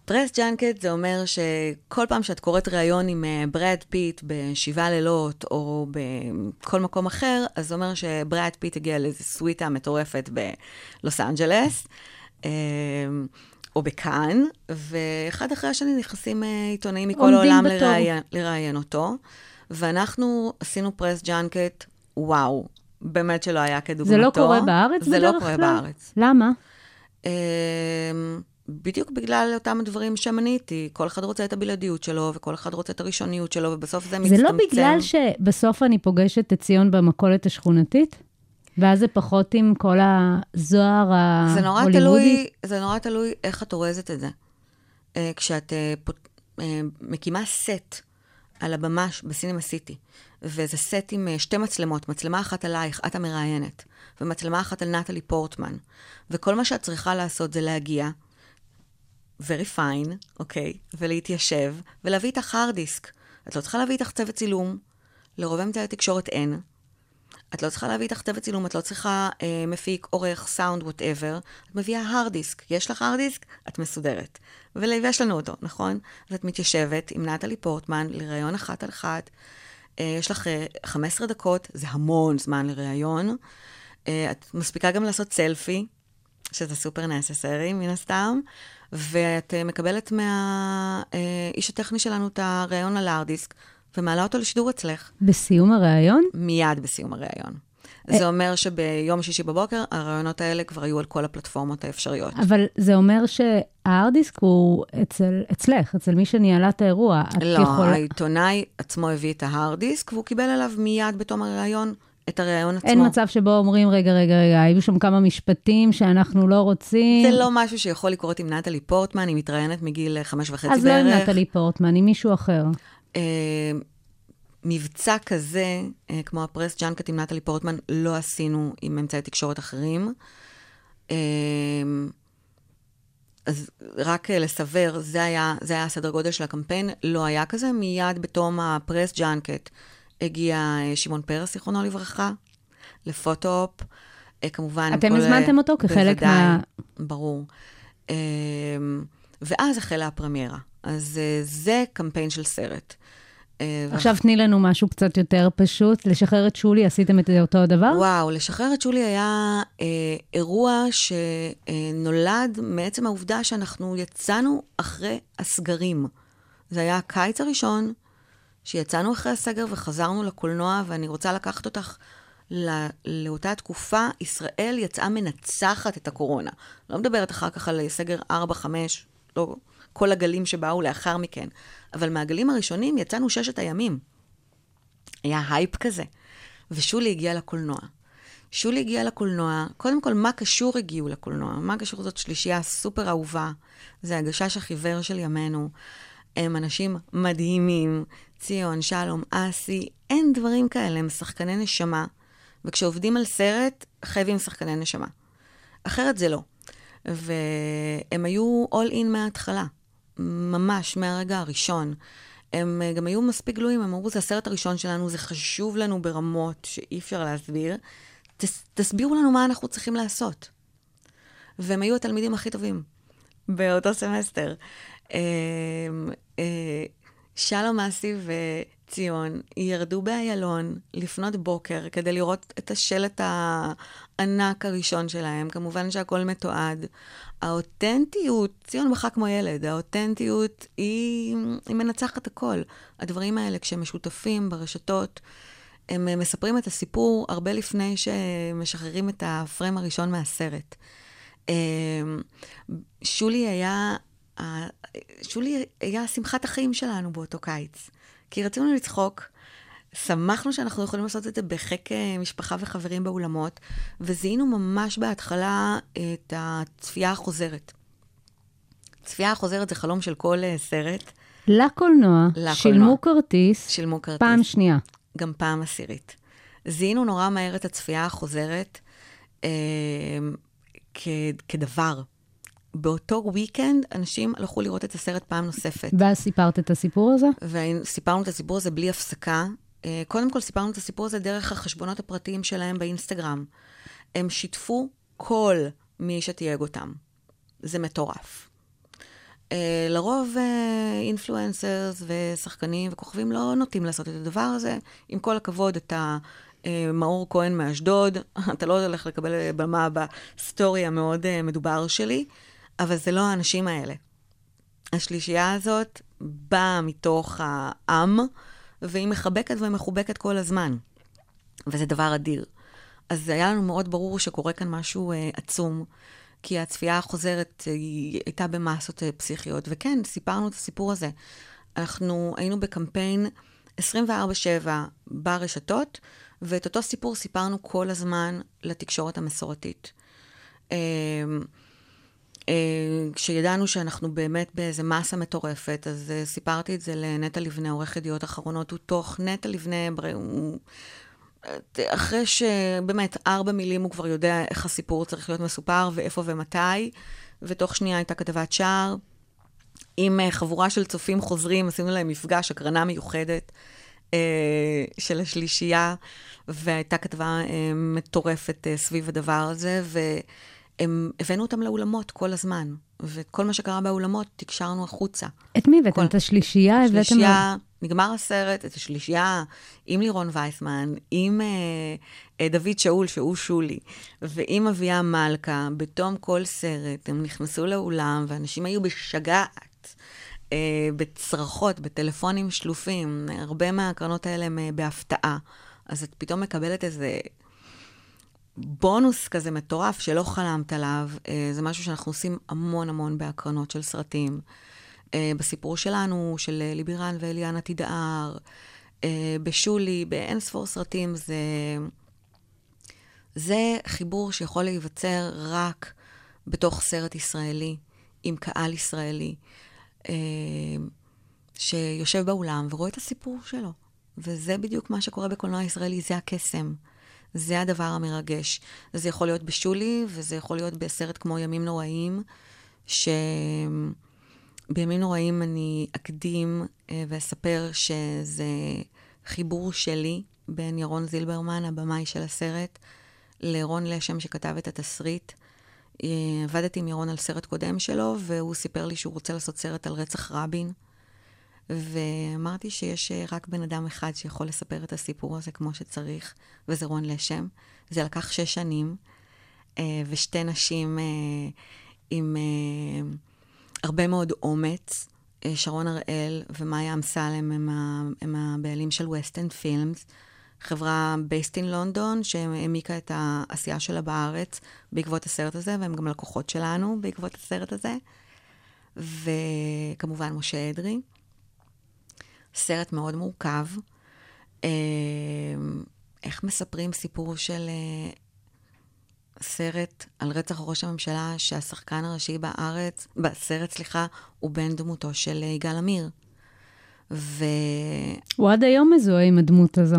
press junket זה אומר שכל פעם שאת קוראת ראיון עם אה, ברד פיט בשבעה לילות או בכל מקום אחר, אז זה אומר שברד פיט הגיע לאיזו סוויטה מטורפת בלוס אנג'לס. אה, או בכאן, ואחד אחרי השני נכנסים אה, עיתונאים מכל העולם. לראיין, אותו, ואנחנו עשינו press junket, וואו, באמת שלא היה כדוגמתו. זה לא קורה בארץ זה בדרך לא כלל? קורה בארץ. למה? אמ, בדיוק בגלל אותם הדברים שמניתי, כל אחד רוצה את הבלעדיות שלו, וכל אחד רוצה את הראשוניות שלו, ובסוף זה מצטמצם. זה לא בגלל שבסוף אני פוגשת את ציון במכולת השכונתית? ואז זה פחות עם כל הזוהר זה נורא ההוליוודי? תלוי, זה נורא תלוי איך את אורזת את זה. אה, כשאת אה, אה, מקימה סט על הבמה בסינמה סיטי, וזה סט עם שתי מצלמות, מצלמה אחת עלייך, את המראיינת, ומצלמה אחת על נטלי פורטמן, וכל מה שאת צריכה לעשות זה להגיע, very fine, אוקיי, ולהתיישב, ולהביא איתך hard disk. את לא צריכה להביא איתך צוות צילום, לרוב אמצעי התקשורת אין. את לא צריכה להביא איתך צוות צילום, את לא צריכה אה, מפיק, עורך, סאונד, ו whatever. את מביאה hard disk. יש לך hard disk, את מסודרת. ויש לנו אותו, נכון? אז את מתיישבת עם נטלי פורטמן לראיון אחת על אחת. אה, יש לך אה, 15 דקות, זה המון זמן לראיון. אה, את מספיקה גם לעשות סלפי, שזה סופר נססרי מן הסתם, ואת אה, מקבלת מהאיש הטכני שלנו את הראיון על ההארד דיסק, ומעלה אותו לשידור אצלך. בסיום הראיון? מיד בסיום הראיון. זה אומר שביום שישי בבוקר, הרעיונות האלה כבר היו על כל הפלטפורמות האפשריות. אבל זה אומר שה hard disk הוא אצל, אצלך, אצל מי שניהלה את האירוע. לא, יכולה- העיתונאי עצמו הביא את ה hard disk, והוא קיבל עליו מיד בתום הראיון את הראיון עצמו. אין מצב שבו אומרים, רגע, רגע, רגע, היו שם כמה משפטים שאנחנו לא רוצים. זה לא משהו שיכול לקרות עם נטלי פורטמן, היא מתראיינת מגיל אה, חמש וחצי אז לא עם בערך. נטלי פורטמן, עם מישהו אחר. אה, מבצע כזה, אה, כמו ה press junket עם נטלי פורטמן, לא עשינו עם אמצעי תקשורת אחרים. אה, אז רק אה, לסבר, זה היה, זה היה הסדר גודל של הקמפיין, לא היה כזה. מיד בתום ה press junket הגיע אה, שמעון פרס, זיכרונו לברכה, ל photo op. אה, כמובן, אתם כל, הזמנתם אותו כחלק בוודאי, מה- ברור. ואז החלה הפרמיירה. אז אה, זה קמפיין של סרט. אה, עכשיו תני לנו משהו קצת יותר פשוט. לשחרר את שולי, עשיתם את אותו הדבר? וואו, לשחרר את שולי היה אה, אירוע שנולד מעצם העובדה שאנחנו יצאנו אחרי הסגרים. זה היה הקיץ הראשון, שיצאנו אחרי הסגר וחזרנו לקולנוע, ואני רוצה לקחת אותך לא, לאותה תקופה, ישראל יצאה מנצחת את הקורונה. לא מדברת אחר כך על סגר 4-5, לא כל הגלים שבאו לאחר מכן, אבל מהגלים הראשונים יצאנו ששת הימים. היה הייפ כזה. ושולי הגיעה לקולנוע. שולי הגיעה לקולנוע, קודם כל, מה קשור הגיעו לקולנוע? מה קשור זאת שלישייה סופר אהובה? זה הגשש החיוור של ימינו. הם אנשים מדהימים, ציון, שלום, אסי, אין דברים כאלה, הם שחקני נשמה. וכשעובדים על סרט, חייבים שחקני נשמה. אחרת זה לא. והם היו all in מההתחלה, ממש מהרגע הראשון. הם אה, גם היו מספיק גלויים, הם אמרו, זה הסרט הראשון שלנו, זה חשוב לנו ברמות שאי אפשר להסביר. תס, תסבירו לנו מה אנחנו צריכים לעשות. והם היו התלמידים הכי טובים באותו סמסטר. אה, אה, שלום אסי וציון ירדו באיילון לפנות בוקר כדי לראות את השלט הענק הראשון שלהם. כמובן שהכל מתועד. האותנטיות, ציון בכה כמו ילד, האותנטיות היא, היא מנצחת הכל. הדברים האלה, כשהם משותפים ברשתות, הם מספרים את הסיפור הרבה לפני שמשחררים את הפריים הראשון מהסרט. אה, שולי היה, שולי היה שמחת החיים שלנו באותו קיץ. כי רצינו לצחוק, שמחנו שאנחנו יכולים לעשות את זה בחיק אה, משפחה וחברים באולמות, וזיהינו ממש בהתחלה את הצפייה החוזרת. צפייה החוזרת זה חלום של כל אה, סרט, לקולנוע, לקולנוע. שילמו כרטיס, שילמו כרטיס. פעם שנייה. גם פעם עשירית. זיהינו נורא מהר את הצפייה החוזרת אה, כ, כדבר. באותו וויקנד אנשים הלכו לראות את הסרט פעם נוספת. ואז סיפרת את הסיפור הזה? וסיפרנו את הסיפור הזה בלי הפסקה. אה, קודם כל סיפרנו את הסיפור הזה דרך החשבונות הפרטיים שלהם באינסטגרם. הם שיתפו כל מי שתייג אותם. זה מטורף. אה, לרוב influencers ושחקנים וכוכבים לא נוטים לעשות את הדבר הזה. עם כל הכבוד, אתה אה, מאור כהן מאשדוד, *laughs* אתה לא הולך לקבל במה בסטורי המאוד אה, מדובר שלי, אבל זה לא האנשים האלה. השלישייה הזאת באה מתוך העם, והיא מחבקת ומחובקת כל הזמן. וזה דבר אדיר. אז היה לנו מאוד ברור שקורה כאן משהו אה, עצום, כי הצפייה החוזרת אה, הייתה במסות אה, פסיכיות. וכן, סיפרנו את הסיפור הזה. אנחנו היינו בקמפיין 24/7 ברשתות, ואת אותו סיפור סיפרנו כל הזמן לתקשורת המסורתית. אה, כשידענו שאנחנו באמת באיזה מסה מטורפת, אז אה, סיפרתי את זה לנטע לבנה, עורך ידיעות אחרונות, הוא תוך נטע לבנה, הוא... אחרי שבאמת ארבע מילים הוא כבר יודע איך הסיפור צריך להיות מסופר ואיפה ומתי, ותוך שנייה הייתה כתבת שער. עם אה, חבורה של צופים חוזרים, עשינו להם מפגש, הקרנה מיוחדת אה, של השלישייה, והייתה כתבה אה, מטורפת אה, סביב הדבר הזה, והבאנו אותם לאולמות כל הזמן, ואת כל מה שקרה באולמות תקשרנו החוצה. את מי הבאתם? כל- את השלישייה הבאתם? שלישייה, נגמר הסרט, את השלישייה עם לירון וייסמן, עם אה, אה, דוד שאול, שהוא שולי, ועם אביה מלכה, בתום כל סרט, הם נכנסו לאולם, ואנשים היו בשגעת, אה, בצרחות, בטלפונים שלופים. הרבה מהקרנות האלה הם אה, בהפתעה. אז את פתאום מקבלת איזה בונוס כזה מטורף שלא חלמת עליו. אה, זה משהו שאנחנו עושים המון המון בהקרנות של סרטים. אה, בסיפור שלנו, של אה, ליבירן ואליאנה תדהר, בשולי, באין ספור סרטים, זה, זה חיבור שיכול להיווצר רק בתוך סרט ישראלי, עם קהל ישראלי, שיושב באולם ורואה את הסיפור שלו. וזה בדיוק מה שקורה בקולנוע ישראלי, זה הקסם. זה הדבר המרגש. זה יכול להיות בשולי, וזה יכול להיות בסרט כמו ימים נוראים, שבימים נוראים אני אקדים אה, ואספר שזה חיבור שלי בין ירון זילברמן, הבמאי של הסרט, לרון לשם שכתב את התסריט. אה, עבדתי עם ירון על סרט קודם שלו, והוא סיפר לי שהוא רוצה לעשות סרט על רצח רבין. ואמרתי שיש אה, רק בן אדם אחד שיכול לספר את הסיפור הזה כמו שצריך, וזה רון לשם. זה לקח שש שנים, אה, ושתי נשים אה, עם הרבה מאוד אומץ. שרון הראל ומאיה אמסלם הם הבעלים של ווסטן פילמס, חברה בייסט אין לונדון, שהעמיקה את העשייה שלה בארץ בעקבות הסרט הזה, והם גם לקוחות שלנו בעקבות הסרט הזה. וכמובן משה אדרי. סרט מאוד מורכב. אה, איך מספרים סיפור של אה, סרט על רצח ראש הממשלה שהשחקן הראשי בארץ, בסרט, סליחה, הוא בן דמותו של אה, יגאל עמיר. ויש הוא עד היום מזוהה עם הדמות הזו.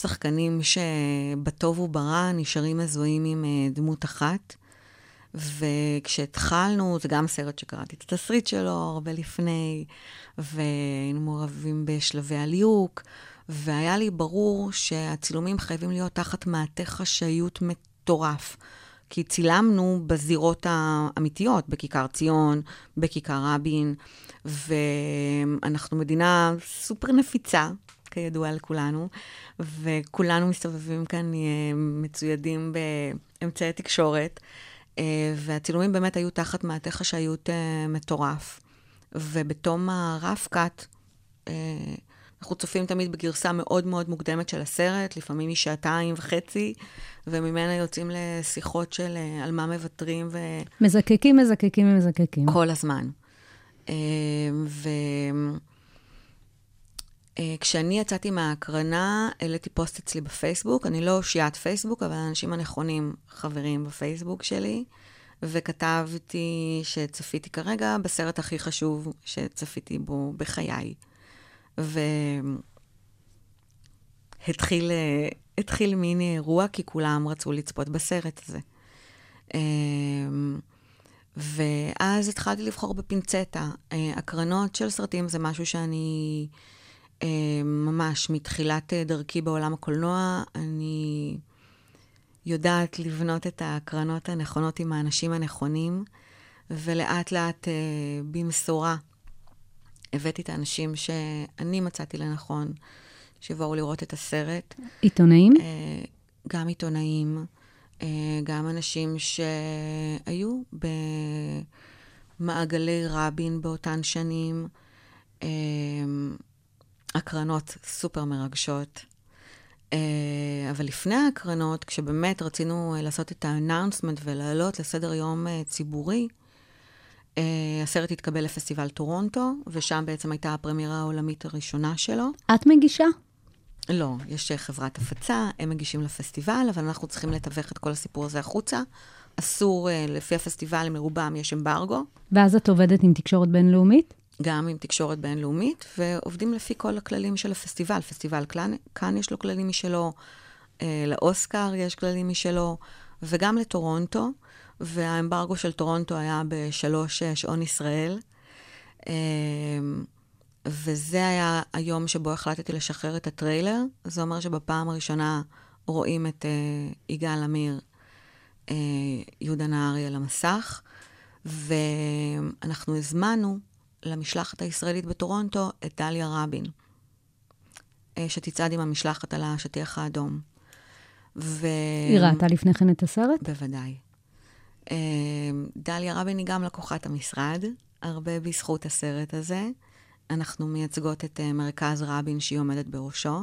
שחקנים שבטוב וברע נשארים מזוהים עם דמות אחת. וכשהתחלנו, זה גם סרט שקראתי את התסריט שלו הרבה לפני, והיינו מעורבים בשלבי הליהוק, והיה לי ברור שהצילומים חייבים להיות תחת מעטה חשאיות מטורף. כי צילמנו בזירות האמיתיות, בכיכר ציון, בכיכר רבין, ואנחנו מדינה סופר נפיצה, כידוע לכולנו, וכולנו מסתובבים כאן אה, מצוידים באמצעי תקשורת, והצילומים באמת היו תחת מעטה חשאיות אה, מטורף. ובתום הרף-קאט, אה, אנחנו צופים תמיד בגרסה מאוד מאוד מוקדמת של הסרט, לפעמים היא שעתיים וחצי, וממנה יוצאים לשיחות של אה, על מה מוותרים ו... מזקקים, מזקקים ומזקקים. כל הזמן. אה, ו... אה, כשאני יצאתי מההקרנה, העליתי פוסט אצלי בפייסבוק. אני לא אושיית פייסבוק, אבל האנשים הנכונים חברים בפייסבוק שלי. וכתבתי שצפיתי כרגע בסרט הכי חשוב שצפיתי בו בחיי. והתחיל אה, מיני אירוע, כי כולם רצו לצפות בסרט הזה. אמ, ואז התחלתי לבחור בפינצטה. אה, הקרנות של סרטים זה משהו שאני ממש מתחילת אה, דרכי בעולם הקולנוע, אני יודעת לבנות את הקרנות הנכונות עם האנשים הנכונים, ולאט לאט אה, במשורה הבאתי את האנשים שאני מצאתי לנכון שיבואו לראות את הסרט. עיתונאים? אה, גם עיתונאים, אה, גם אנשים שהיו במעגלי רבין באותן שנים. הקרנות סופר מרגשות. אה, אבל לפני ההקרנות, כשבאמת רצינו אה, לעשות את האנאונסמנט ולהעלות לסדר יום אה, ציבורי, הסרט התקבל לפסטיבל טורונטו, ושם בעצם הייתה הפרמירה העולמית הראשונה שלו. את מגישה? לא, יש חברת הפצה, הם מגישים לפסטיבל, אבל אנחנו צריכים לתווך את כל הסיפור הזה החוצה. אסור, לפי הפסטיבלים לרובם יש אמברגו, ואז את עובדת עם תקשורת בינלאומית? גם עם תקשורת בינלאומית, ועובדים לפי כל הכללים של הפסטיבל. פסטיבל כאן, כאן יש לו כללים משלו, אה, לאוסקר יש כללים משלו, וגם לטורונטו, והאמברגו של טורונטו היה בשלוש שעון ישראל. אה, וזה היה היום שבו החלטתי לשחרר את הטריילר. זה אומר שבפעם הראשונה רואים את אה, יגאל עמיר, אה, יהודה נהרי על המסך, ואנחנו הזמנו למשלחת הישראלית בטורונטו את דליה רבין, אה, שתצעד עם המשלחת על השטיח האדום. ו... היא ראתה לפני כן את הסרט? בוודאי. אה, דליה רבין היא גם לקוחת המשרד, הרבה בזכות הסרט הזה. אנחנו מייצגות את אה, מרכז רבין שהיא עומדת בראשו.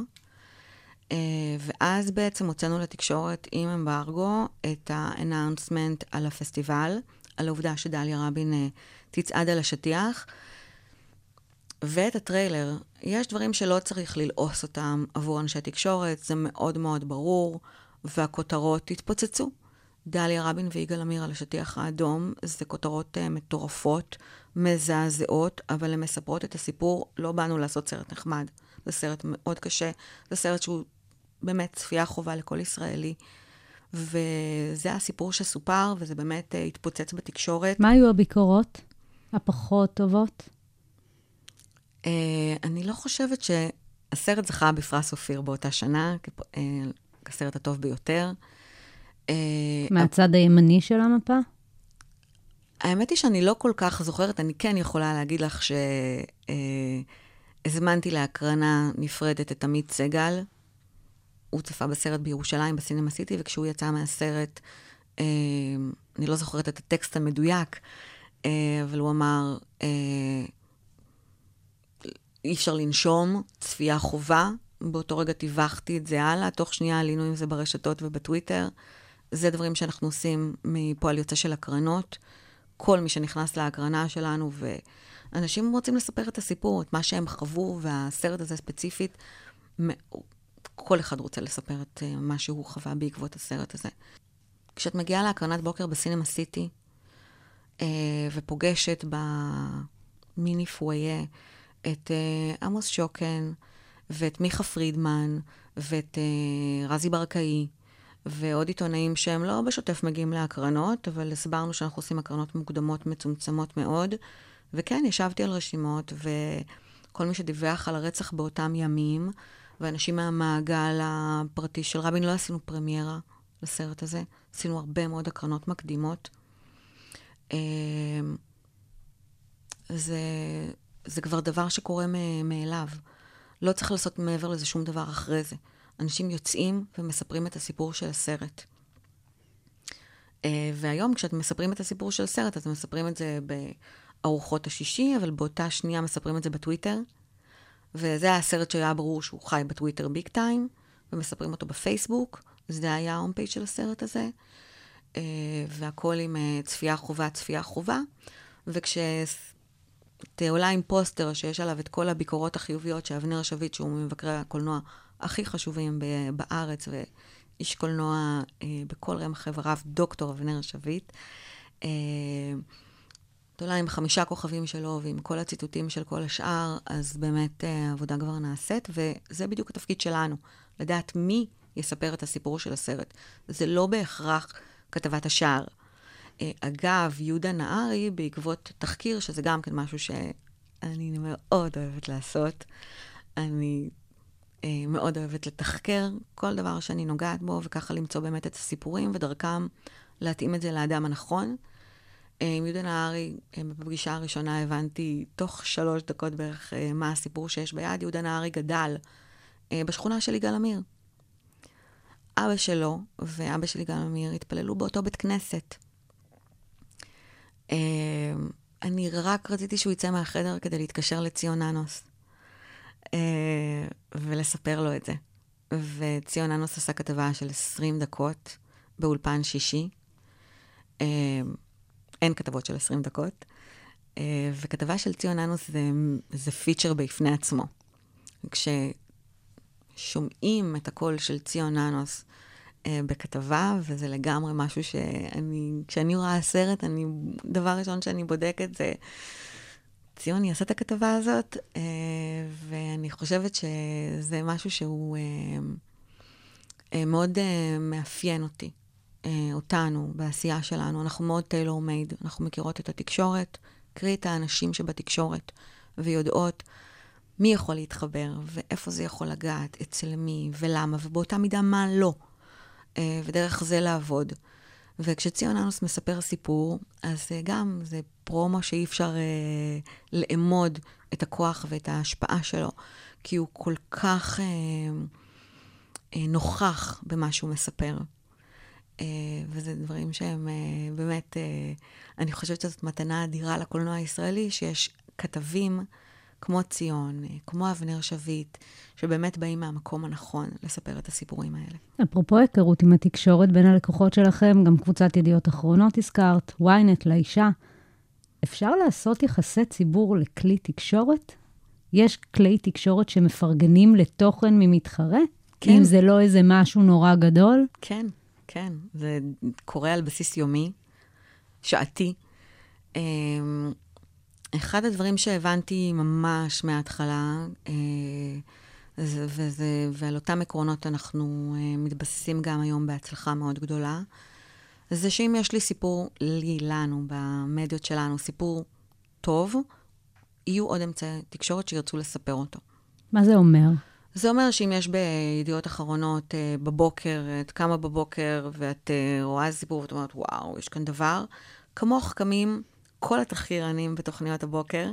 ואז בעצם הוצאנו לתקשורת עם אמברגו את האנאונסמנט על הפסטיבל, על העובדה שדליה רבין אה, תצעד על השטיח, ואת הטריילר. יש דברים שלא צריך ללעוס אותם עבור אנשי תקשורת, זה מאוד מאוד ברור, והכותרות התפוצצו. דליה רבין ויגאל עמיר על השטיח האדום, זה כותרות uh, מטורפות, מזעזעות, אבל הן מספרות את הסיפור. לא באנו לעשות סרט נחמד, זה סרט מאוד קשה, זה סרט שהוא באמת צפייה חובה לכל ישראלי. וזה הסיפור שסופר, וזה באמת uh, התפוצץ בתקשורת. מה היו הביקורות הפחות טובות? Uh, אני לא חושבת שהסרט זכה בפרס אופיר באותה שנה, כפ- uh, כסרט הטוב ביותר. Uh, מהצד הימני של המפה? האמת היא שאני לא כל כך זוכרת, אני כן יכולה להגיד לך שהזמנתי להקרנה נפרדת את עמית סגל. הוא צפה בסרט בירושלים, בסינמה סיטי, וכשהוא יצא מהסרט, אה, אני לא זוכרת את הטקסט המדויק, אה, אבל הוא אמר, אה, אי אפשר לנשום, צפייה חובה. באותו רגע טיווחתי את זה הלאה, תוך שנייה עלינו עם זה ברשתות ובטוויטר. זה דברים שאנחנו עושים מפועל יוצא של הקרנות. כל מי שנכנס להקרנה שלנו, ואנשים רוצים לספר את הסיפור, את מה שהם חוו, והסרט הזה ספציפית, כל אחד רוצה לספר את אה, מה שהוא חווה בעקבות הסרט הזה. כשאת מגיעה להקרנת בוקר בסינמה סיטי, אה, ופוגשת במיני פוויה את אה, עמוס שוקן, ואת מיכה פרידמן, ואת רזי ברקאי, ועוד עיתונאים שהם לא בשוטף מגיעים להקרנות, אבל הסברנו שאנחנו עושים הקרנות מוקדמות מצומצמות מאוד. וכן, ישבתי על רשימות, וכל מי שדיווח על הרצח באותם ימים, ואנשים מהמעגל הפרטי של רבין, לא עשינו פרמיירה לסרט הזה, עשינו הרבה מאוד הקרנות מקדימות. אה, זה, זה כבר דבר שקורה מאליו. לא צריך לעשות מעבר לזה שום דבר אחרי זה. אנשים יוצאים ומספרים את הסיפור של הסרט. Uh, והיום כשאתם מספרים את הסיפור של סרט, אתם מספרים את זה בארוחות השישי, אבל באותה שנייה מספרים את זה בטוויטר. וזה היה הסרט שהיה ברור שהוא חי בטוויטר big time, ומספרים אותו בפייסבוק. זה היה ה home page של הסרט הזה. Uh, והכל עם uh, צפייה חובה, צפייה חובה. וכשאת עולה עם פוסטר שיש עליו את כל הביקורות החיוביות שאבנר שביט, שהוא ממבקרי הקולנוע הכי חשובים בארץ, ואיש קולנוע אה, בכל רמ"ח איבריו, דוקטור אבנר שביט. עולה עם חמישה כוכבים שלו ועם כל הציטוטים של כל השאר, אז באמת אה, העבודה כבר נעשית, וזה בדיוק התפקיד שלנו, לדעת מי יספר את הסיפור של הסרט. זה לא בהכרח כתבת השער. אה, אגב, יהודה נהרי, בעקבות תחקיר, שזה גם כן משהו שאני מאוד אוהבת לעשות, אני אה, מאוד אוהבת לתחקר כל דבר שאני נוגעת בו, וככה למצוא באמת את הסיפורים, ודרכם להתאים את זה לאדם הנכון. עם יהודה נהרי, אה, בפגישה הראשונה הבנתי תוך שלוש דקות בערך אה, מה הסיפור שיש ביד. יהודה נהרי גדל אה, בשכונה של יגאל עמיר. אבא שלו ואבא של יגאל עמיר התפללו באותו בית כנסת. אני רק רציתי שהוא יצא מהחדר כדי להתקשר לציון ננוס. אה, ולספר לו את זה. וציון אנוס עשה כתבה של 20 דקות באולפן שישי. אין כתבות של 20 דקות. אה, וכתבה של ציון אנוס זה, זה פיצ'ר בפני עצמו. כששומעים את הקול של ציון אנוס אה, בכתבה, וזה לגמרי משהו שאני, כשאני רואה סרט, אני, דבר ראשון שאני בודקת זה, ציון יעשה את הכתבה הזאת, אה, ואני חושבת שזה משהו שהוא מאוד מאפיין אותי. אה, אותנו, בעשייה שלנו. אנחנו מאוד טיילור מייד, אנחנו מכירות את התקשורת, קרי את האנשים שבתקשורת, ויודעות מי יכול להתחבר, ואיפה זה יכול לגעת, אצל מי, ולמה, ובאותה מידה מה לא. אה, ודרך זה לעבוד. וכשציון אנוס מספר סיפור, אז אה, גם זה פרומו שאי אפשר אה, לאמוד את הכוח ואת ההשפעה שלו, כי הוא כל כך אה, אה, נוכח במה שהוא מספר. אה, וזה דברים שהם אה, באמת, אה, אני חושבת שזאת מתנה אדירה לקולנוע הישראלי, שיש כתבים כמו ציון, כמו אבנר שביט, שבאמת באים מהמקום הנכון לספר את הסיפורים האלה. אפרופו היכרות עם התקשורת בין הלקוחות שלכם, גם קבוצת ידיעות אחרונות הזכרת, ynet לאישה. אפשר לעשות יחסי ציבור לכלי תקשורת? יש כלי תקשורת שמפרגנים לתוכן ממתחרה? כן. אם זה לא איזה משהו נורא גדול? כן, כן, זה קורה על בסיס יומי, שעתי. אמ, אחד הדברים שהבנתי ממש מההתחלה, אה, זה- וזה, ועל אותם עקרונות אנחנו אה, מתבססים גם היום בהצלחה מאוד גדולה, זה שאם יש לי סיפור, לי, לנו, במדיות שלנו, סיפור טוב, יהיו עוד אמצעי תקשורת שירצו לספר אותו. מה זה אומר? זה אומר שאם יש בידיעות אחרונות אה, בבוקר, את קמה בבוקר ואת אה, רואה סיפור ואת אומרת, וואו, יש כאן דבר, כמוך קמים כל התחקירנים בתוכניות הבוקר,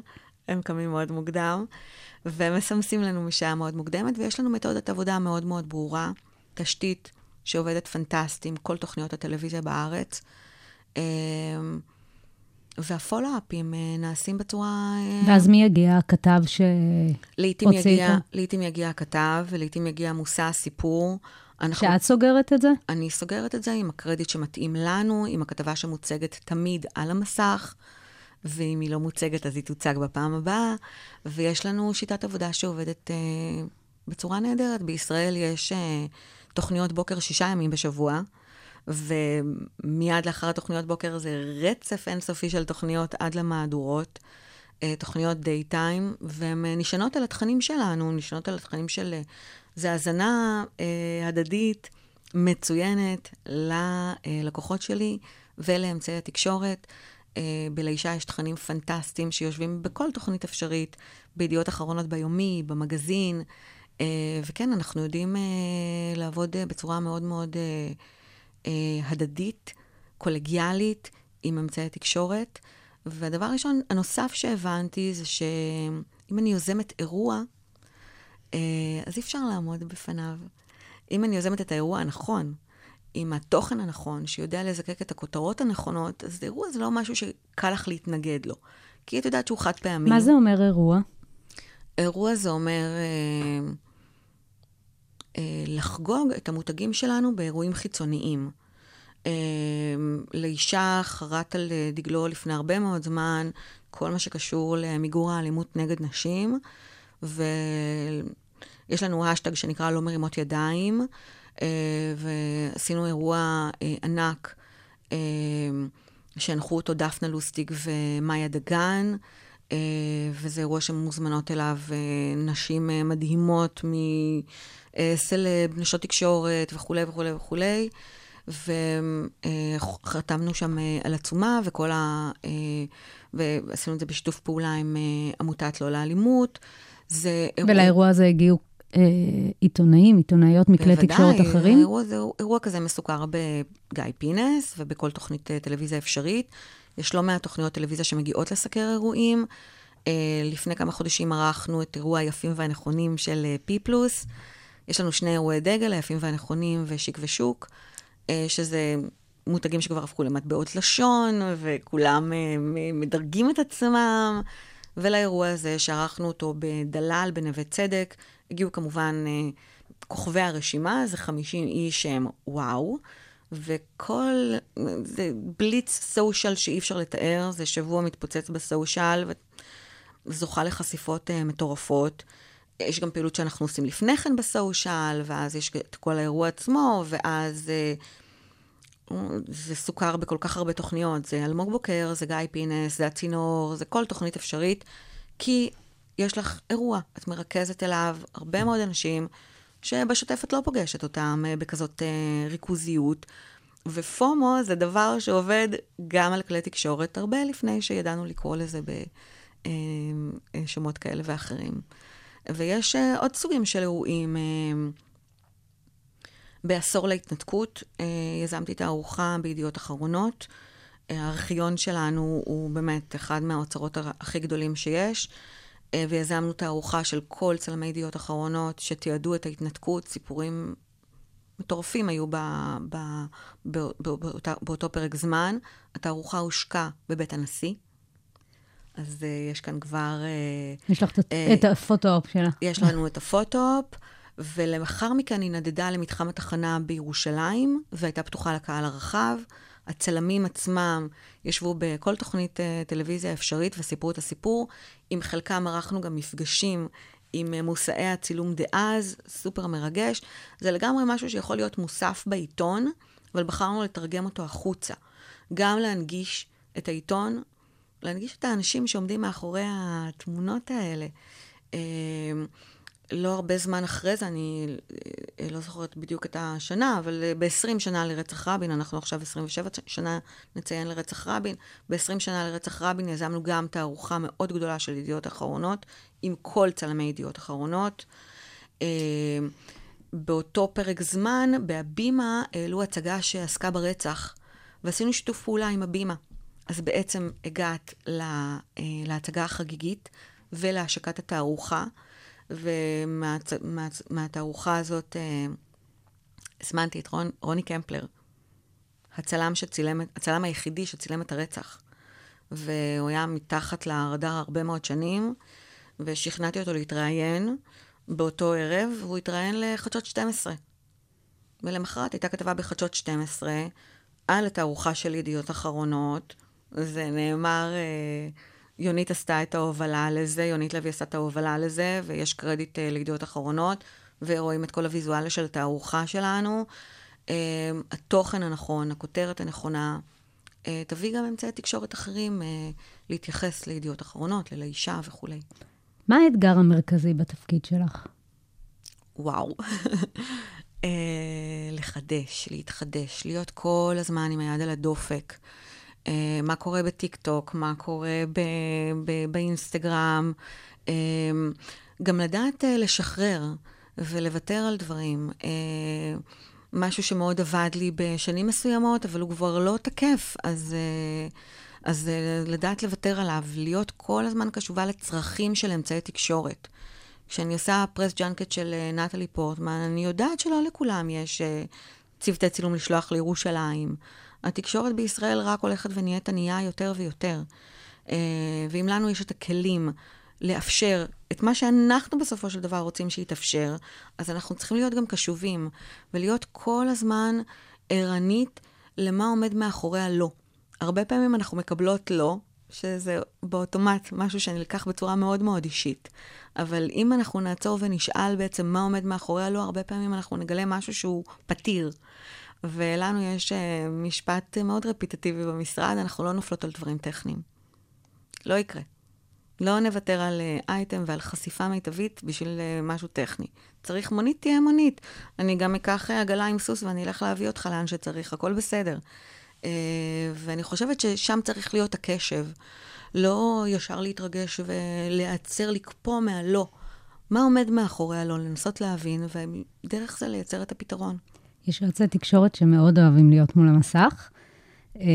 הם קמים מאוד מוקדם, ומסמסים לנו משעה מאוד מוקדמת, ויש לנו מתודת עבודה מאוד מאוד ברורה, תשתית שעובדת פנטסטי עם כל תוכניות הטלוויזיה בארץ. והפולו-אפים אה, נעשים בצורה... אה, ואז מי יגיע? הכתב ש... לעתים יגיע. לעתים יגיע הכתב, ולעתים יגיע מושא הסיפור. אנחנו, שאת סוגרת את זה? אני סוגרת את זה עם הקרדיט שמתאים לנו, עם הכתבה שמוצגת תמיד על המסך, ואם היא לא מוצגת אז היא תוצג בפעם הבאה, ויש לנו שיטת עבודה שעובדת אה, בצורה נהדרת. בישראל יש אה, תוכניות בוקר שישה ימים בשבוע, ומיד לאחר התוכניות בוקר זה רצף אינסופי של תוכניות עד למהדורות. אה, תוכניות דייטיים, והן אה, נשענות על התכנים שלנו, נשענות על התכנים של... אה, זה האזנה אה, הדדית מצוינת ללקוחות שלי ולאמצעי התקשורת. אה, בלישה יש תכנים פנטסטיים שיושבים בכל תוכנית אפשרית, בידיעות אחרונות ביומי, במגזין, אה, וכן, אנחנו יודעים אה, לעבוד אה, בצורה מאוד מאוד אה, הדדית, קולגיאלית, עם אמצעי תקשורת. והדבר הראשון, הנוסף שהבנתי זה שאם אני יוזמת אירוע, אה, אז אי אפשר לעמוד בפניו. אם אני יוזמת את האירוע הנכון, עם התוכן הנכון, שיודע לזקק את הכותרות הנכונות, אז אירוע זה לא משהו שקל לך להתנגד לו. כי את יודעת שהוא חד פעמי. מה זה אומר אירוע? אירוע זה אומר אה, לחגוג את המותגים שלנו באירועים חיצוניים. אה, לאישה חרט על אה, דגלו לפני הרבה מאוד זמן כל מה שקשור למיגור האלימות נגד נשים, ויש לנו השטג שנקרא לא מרימות ידיים, אה, ועשינו אירוע אה, ענק אה, שהנחו אותו דפנה לוסטיג ומאיה דגן. אה, וזה אירוע שמוזמנות אליו אה, נשים אה, מדהימות מסלב, נשות תקשורת וכולי וכולי וכולי. וחתמנו שם על עצומה, וכל ה... ועשינו את זה בשיתוף פעולה עם עמותת לא לאלימות. זה אירוע... ולאירוע הזה הגיעו אה, עיתונאים, עיתונאיות מכלי תקשורת אחרים? בוודאי, האירוע אירוע כזה מסוקר בגיא פינס ובכל תוכנית טלוויזיה אפשרית. יש לא מעט תוכניות טלוויזיה שמגיעות לסקר אירועים. אה, לפני כמה חודשים ערכנו את אירוע היפים והנכונים של אה, פי פלוס. יש לנו שני אירועי דגל, היפים והנכונים ושיק ושוק, אה, שזה מותגים שכבר הפכו למטבעות לשון, וכולם אה, מדרגים את עצמם. ולאירוע הזה, שערכנו אותו בדלל, בנווה צדק, הגיעו כמובן אה, כוכבי הרשימה, זה 50 איש שהם וואו, וכל, זה בליץ סושיאל שאי אפשר לתאר, זה שבוע מתפוצץ בסושיאל, וזוכה לחשיפות uh, מטורפות. יש גם פעילות שאנחנו עושים לפני כן בסושיאל, ואז יש את כל האירוע עצמו, ואז uh, זה סוכר בכל כך הרבה תוכניות. זה אלמוג בוקר, זה גיא פינס, זה הצינור, זה כל תוכנית אפשרית, כי יש לך אירוע, את מרכזת אליו הרבה מאוד אנשים שבשוטף את לא פוגשת אותם אה, בכזאת uh, ריכוזיות. ופומו זה דבר שעובד גם על כלי תקשורת, הרבה לפני שידענו לקרוא לזה בשמות כאלה ואחרים. ויש עוד סוגים של אירועים. בעשור להתנתקות יזמתי את הארוחה בידיעות אחרונות. הארכיון שלנו הוא באמת אחד מהאוצרות הכי גדולים שיש. אה, ויזמנו תערוכה של כל צלמי ידיעות אחרונות שתיעדו את ההתנתקות, סיפורים מטורפים היו ב, ב, ב, ב, באותה, באותו פרק זמן. התערוכה הושקה בבית הנשיא. אז uh, יש כאן כבר... Uh, יש לך uh, את ה photo-op שלה. יש לנו את ה photo-op, ולאחר מכן היא נדדה למתחם התחנה בירושלים, והייתה פתוחה לקהל הרחב. הצלמים עצמם ישבו בכל תוכנית uh, טלוויזיה אפשרית וסיפרו את הסיפור. עם חלקם ערכנו גם מפגשים עם uh, מושאי הצילום דאז, סופר מרגש. זה לגמרי משהו שיכול להיות מוסף בעיתון, אבל בחרנו לתרגם אותו החוצה. גם להנגיש את העיתון, להנגיש את האנשים שעומדים מאחורי התמונות האלה. לא הרבה זמן אחרי זה, אני אה, לא זוכרת בדיוק את השנה, אבל אה, ב-20 שנה לרצח רבין, אנחנו עכשיו 27 שנה נציין לרצח רבין, ב-20 שנה לרצח רבין יזמנו גם תערוכה מאוד גדולה של ידיעות אחרונות, עם כל צלמי ידיעות אחרונות. אה, באותו פרק זמן, בהבימה העלו הצגה שעסקה ברצח, ועשינו שיתוף פעולה עם הבימה. אז בעצם הגעת להצגה החגיגית ולהשקת התערוכה. ומהתערוכה הזאת אה, הזמנתי את רון, רוני קמפלר, הצלם, שצילם, הצלם היחידי שצילם את הרצח. והוא היה מתחת לרדאר הרבה מאוד שנים, ושכנעתי אותו להתראיין באותו ערב, והוא התראיין לחדשות 12. ולמחרת הייתה כתבה בחדשות 12 על התערוכה של ידיעות אחרונות. זה נאמר... אה, יונית עשתה את ההובלה לזה, יונית לוי עשתה את ההובלה לזה, ויש קרדיט uh, לידיעות אחרונות, ורואים את כל הוויזואליה של התערוכה שלנו. Uh, התוכן הנכון, הכותרת הנכונה, uh, תביא גם אמצעי תקשורת אחרים uh, להתייחס לידיעות אחרונות, ללאישה וכולי. מה האתגר המרכזי בתפקיד שלך? וואו. *laughs* לחדש, להתחדש, להיות כל הזמן עם היד על הדופק. אה, מה קורה בטיק טוק, מה קורה ב- ב- באינסטגרם, אה, גם לדעת אה, לשחרר ולוותר על דברים. משהו שמאוד עבד לי בשנים מסוימות, אבל הוא כבר לא תקף, אז, אז לדעת לוותר עליו, להיות כל הזמן קשובה לצרכים של אמצעי תקשורת. כשאני עושה press junket של נטלי פורטמן, אני יודעת שלא לכולם יש צוותי צילום לשלוח לירושלים. התקשורת בישראל רק הולכת ונהיית ענייה יותר ויותר. אה, ואם לנו יש את הכלים לאפשר את מה שאנחנו בסופו של דבר רוצים שיתאפשר, אז אנחנו צריכים להיות גם קשובים, ולהיות כל הזמן ערנית למה עומד מאחורי הלא. הרבה פעמים אנחנו מקבלות לא, שזה באוטומט משהו שנלקח בצורה מאוד מאוד אישית. אבל אם אנחנו נעצור ונשאל בעצם מה עומד מאחורי הלא, הרבה פעמים אנחנו נגלה משהו שהוא פתיר. ולנו יש uh, משפט מאוד רפיטטיבי במשרד, אנחנו לא נופלות על דברים טכניים. לא יקרה. לא נוותר על uh, אייטם ועל חשיפה מיטבית בשביל uh, משהו טכני. צריך מונית, תהיה מונית. אני גם אקח עגלה עם סוס ואני אלך להביא אותך לאן שצריך, הכל בסדר. ואני חושבת ששם צריך להיות הקשב. לא ישר להתרגש ולהיעצר, לקפוא מהלא. מה עומד מאחורי הלא? לנסות להבין, ודרך זה לייצר את הפתרון. יש יועצי תקשורת שמאוד אוהבים להיות מול המסך. אה,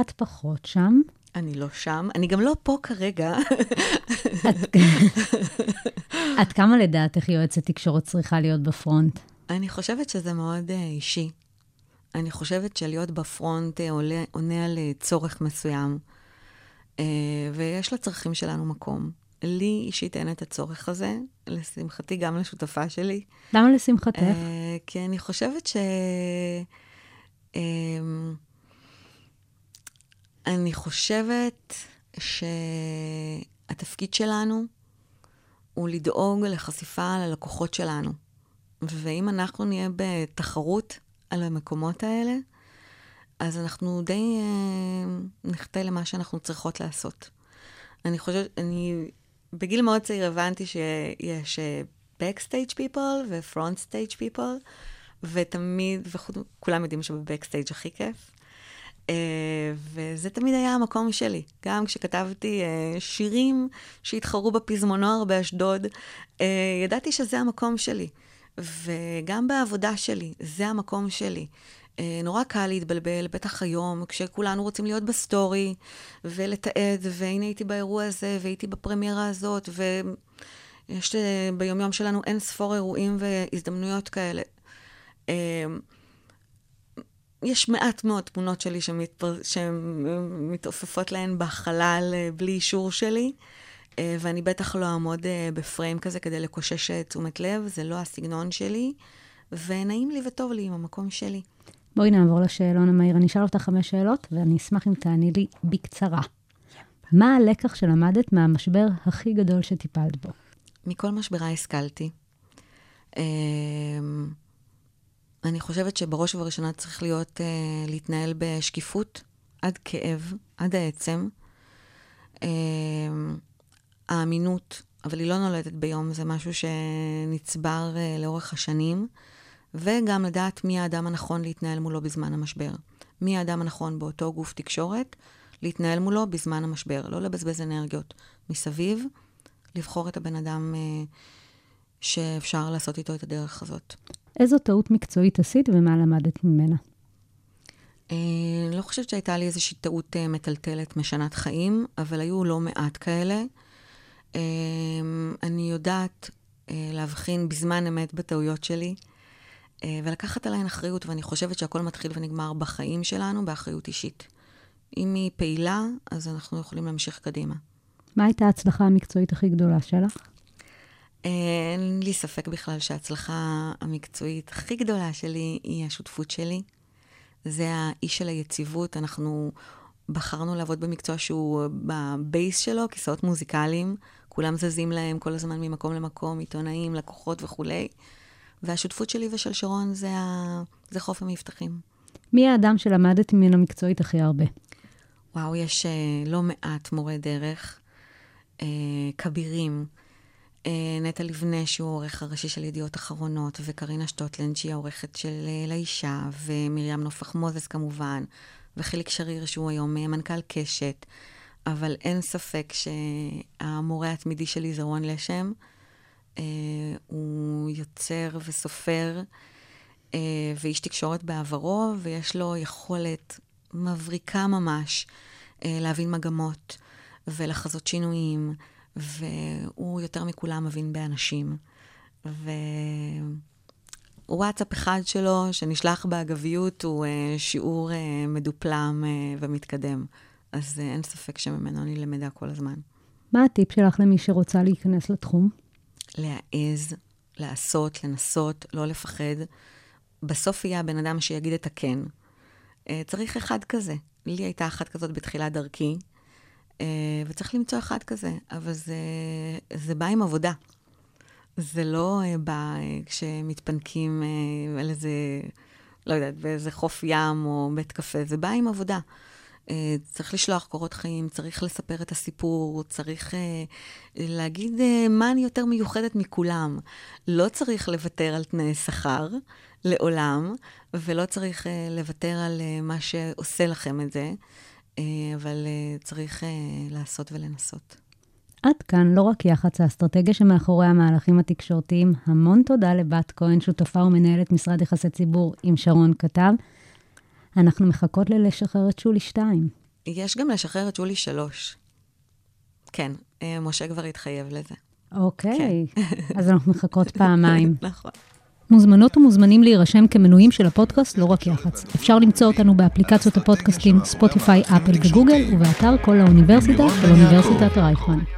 את פחות שם. אני לא שם, אני גם לא פה כרגע. *laughs* עד כמה לדעתך יועצת תקשורת צריכה להיות בפרונט? אני חושבת שזה מאוד uh, אישי. אני חושבת שלהיות בפרונט uh, עולה, עונה על צורך מסוים, uh, ויש לצרכים שלנו מקום. לי אישית אין את הצורך הזה, לשמחתי גם לשותפה שלי. למה לשמחתך? Uh, כי אני חושבת ש... אמ, אני חושבת שהתפקיד שלנו הוא לדאוג לחשיפה ללקוחות שלנו. ואם אנחנו נהיה בתחרות על המקומות האלה, אז אנחנו די אה, נחטא למה שאנחנו צריכות לעשות. אני חושבת, אני בגיל מאוד צעיר הבנתי שיש אה, backstage people ו-front stage people, ותמיד, וכולם יודעים שבבקסטייג' הכי כיף. Uh, וזה תמיד היה המקום שלי. גם כשכתבתי uh, שירים שהתחרו בפזמונור באשדוד, uh, ידעתי שזה המקום שלי. וגם בעבודה שלי, זה המקום שלי. Uh, נורא קל להתבלבל, בטח היום, כשכולנו רוצים להיות בסטורי ולתעד, והנה הייתי באירוע הזה, והייתי בפרמיירה הזאת, ויש uh, ביומיום שלנו אין ספור אירועים והזדמנויות כאלה. Uh, יש מעט מאוד תמונות שלי שמתפר... שמתעופפות להן בחלל אה, בלי אישור שלי, אה, ואני בטח לא אעמוד אה, בפריים כזה כדי לקושש תשומת לב, זה לא הסגנון שלי, ונעים לי וטוב לי עם המקום שלי. בואי נעבור לשאלון המהיר. אני אשאל אותך חמש שאלות, ואני אשמח אם תעני לי בקצרה. מה הלקח שלמדת מהמשבר הכי גדול שטיפלת בו? מכל משברה השכלתי. אני חושבת שבראש ובראשונה צריך להיות, uh, להתנהל בשקיפות, עד כאב, עד העצם. Uh, האמינות, אבל היא לא נולדת ביום, זה משהו שנצבר לאורך השנים, וגם לדעת מי האדם הנכון להתנהל מולו בזמן המשבר. מי האדם הנכון באותו גוף תקשורת להתנהל מולו בזמן המשבר. לא לבזבז אנרגיות מסביב, לבחור את הבן אדם uh, שאפשר לעשות איתו את הדרך הזאת. איזו טעות מקצועית עשית ומה למדת ממנה? אני לא חושבת שהייתה לי איזושהי טעות uh, מטלטלת משנת חיים, אבל היו לא מעט כאלה. Uh, אני יודעת uh, להבחין בזמן אמת בטעויות שלי, ולקחת עליהן אחריות, ואני חושבת שהכל מתחיל ונגמר בחיים שלנו, באחריות אישית. אם היא פעילה, אז אנחנו יכולים להמשיך קדימה. מה הייתה ההצלחה המקצועית הכי גדולה שלך? אין לי ספק בכלל שההצלחה המקצועית הכי גדולה שלי היא השותפות שלי. זה האיש של היציבות. אנחנו בחרנו לעבוד במקצוע שהוא בבייס שלו, כיסאות מוזיקליים. כולם זזים להם כל הזמן ממקום למקום, עיתונאים, לקוחות וכולי. והשותפות שלי ושל שרון זה, ה... זה חוף המבטחים. מי האדם שלמדת ממנו מקצועית הכי הרבה? וואו, יש uh, לא מעט מורי דרך, uh, כבירים. אה, נטע לבנה, שהוא העורך הראשי של ידיעות אחרונות, וקרינה שטוטלנד, שהיא העורכת של אה, לאישה, ומרים נופח מוזס כמובן, וחיליק שריר, שהוא היום אה, מנכ"ל קשת. אבל אין ספק שהמורה התמידי שלי זה רון לשם. הוא יוצר וסופר, ואיש תקשורת בעברו, ויש לו יכולת מבריקה ממש להבין מגמות ולחזות שינויים. והוא יותר מכולם מבין באנשים. ווואטסאפ אחד שלו, שנשלח באגביות, הוא uh, שיעור uh, מדופלם uh, ומתקדם. אז uh, אין ספק שממנו אני למדה כל הזמן. מה הטיפ שלך למי שרוצה להיכנס לתחום? להעז, לעשות, לנסות, לא לפחד. בסוף יהיה הבן אדם שיגיד את הכן. Uh, צריך אחד כזה. לי הייתה אחת כזאת בתחילת דרכי. אה, וצריך למצוא אחד כזה, אבל זה, זה בא עם עבודה. זה לא אה, בא אה, כשמתפנקים על איזה, לא יודעת, באיזה חוף ים או בית קפה, זה בא עם עבודה. צריך לשלוח קורות חיים, צריך לספר את הסיפור, צריך להגיד מה אני יותר מיוחדת מכולם. לא צריך לוותר על תנאי שכר לעולם, ולא צריך לוותר על מה שעושה לכם את זה. אה, אבל אה, צריך אה, לעשות ולנסות. עד כאן לא רק יח"צ האסטרטגיה שמאחורי המהלכים התקשורתיים. המון תודה לבת כהן, שותפה ומנהלת משרד יחסי ציבור עם שרון כתב. אנחנו מחכות ללשחרר את שולי 2. יש גם לשחרר את שולי 3. כן, משה כבר התחייב לזה. אוקיי, כן. אז אנחנו מחכות פעמיים. *laughs* נכון. מוזמנות ומוזמנים להירשם כמנויים של הפודקאסט לא רק יח"צ. אפשר למצוא אותנו באפליקציות הפודקאסטים ספוטיפיי, אפל וגוגל, ובאתר כל האוניברסיטה של אוניברסיטת רייכמן.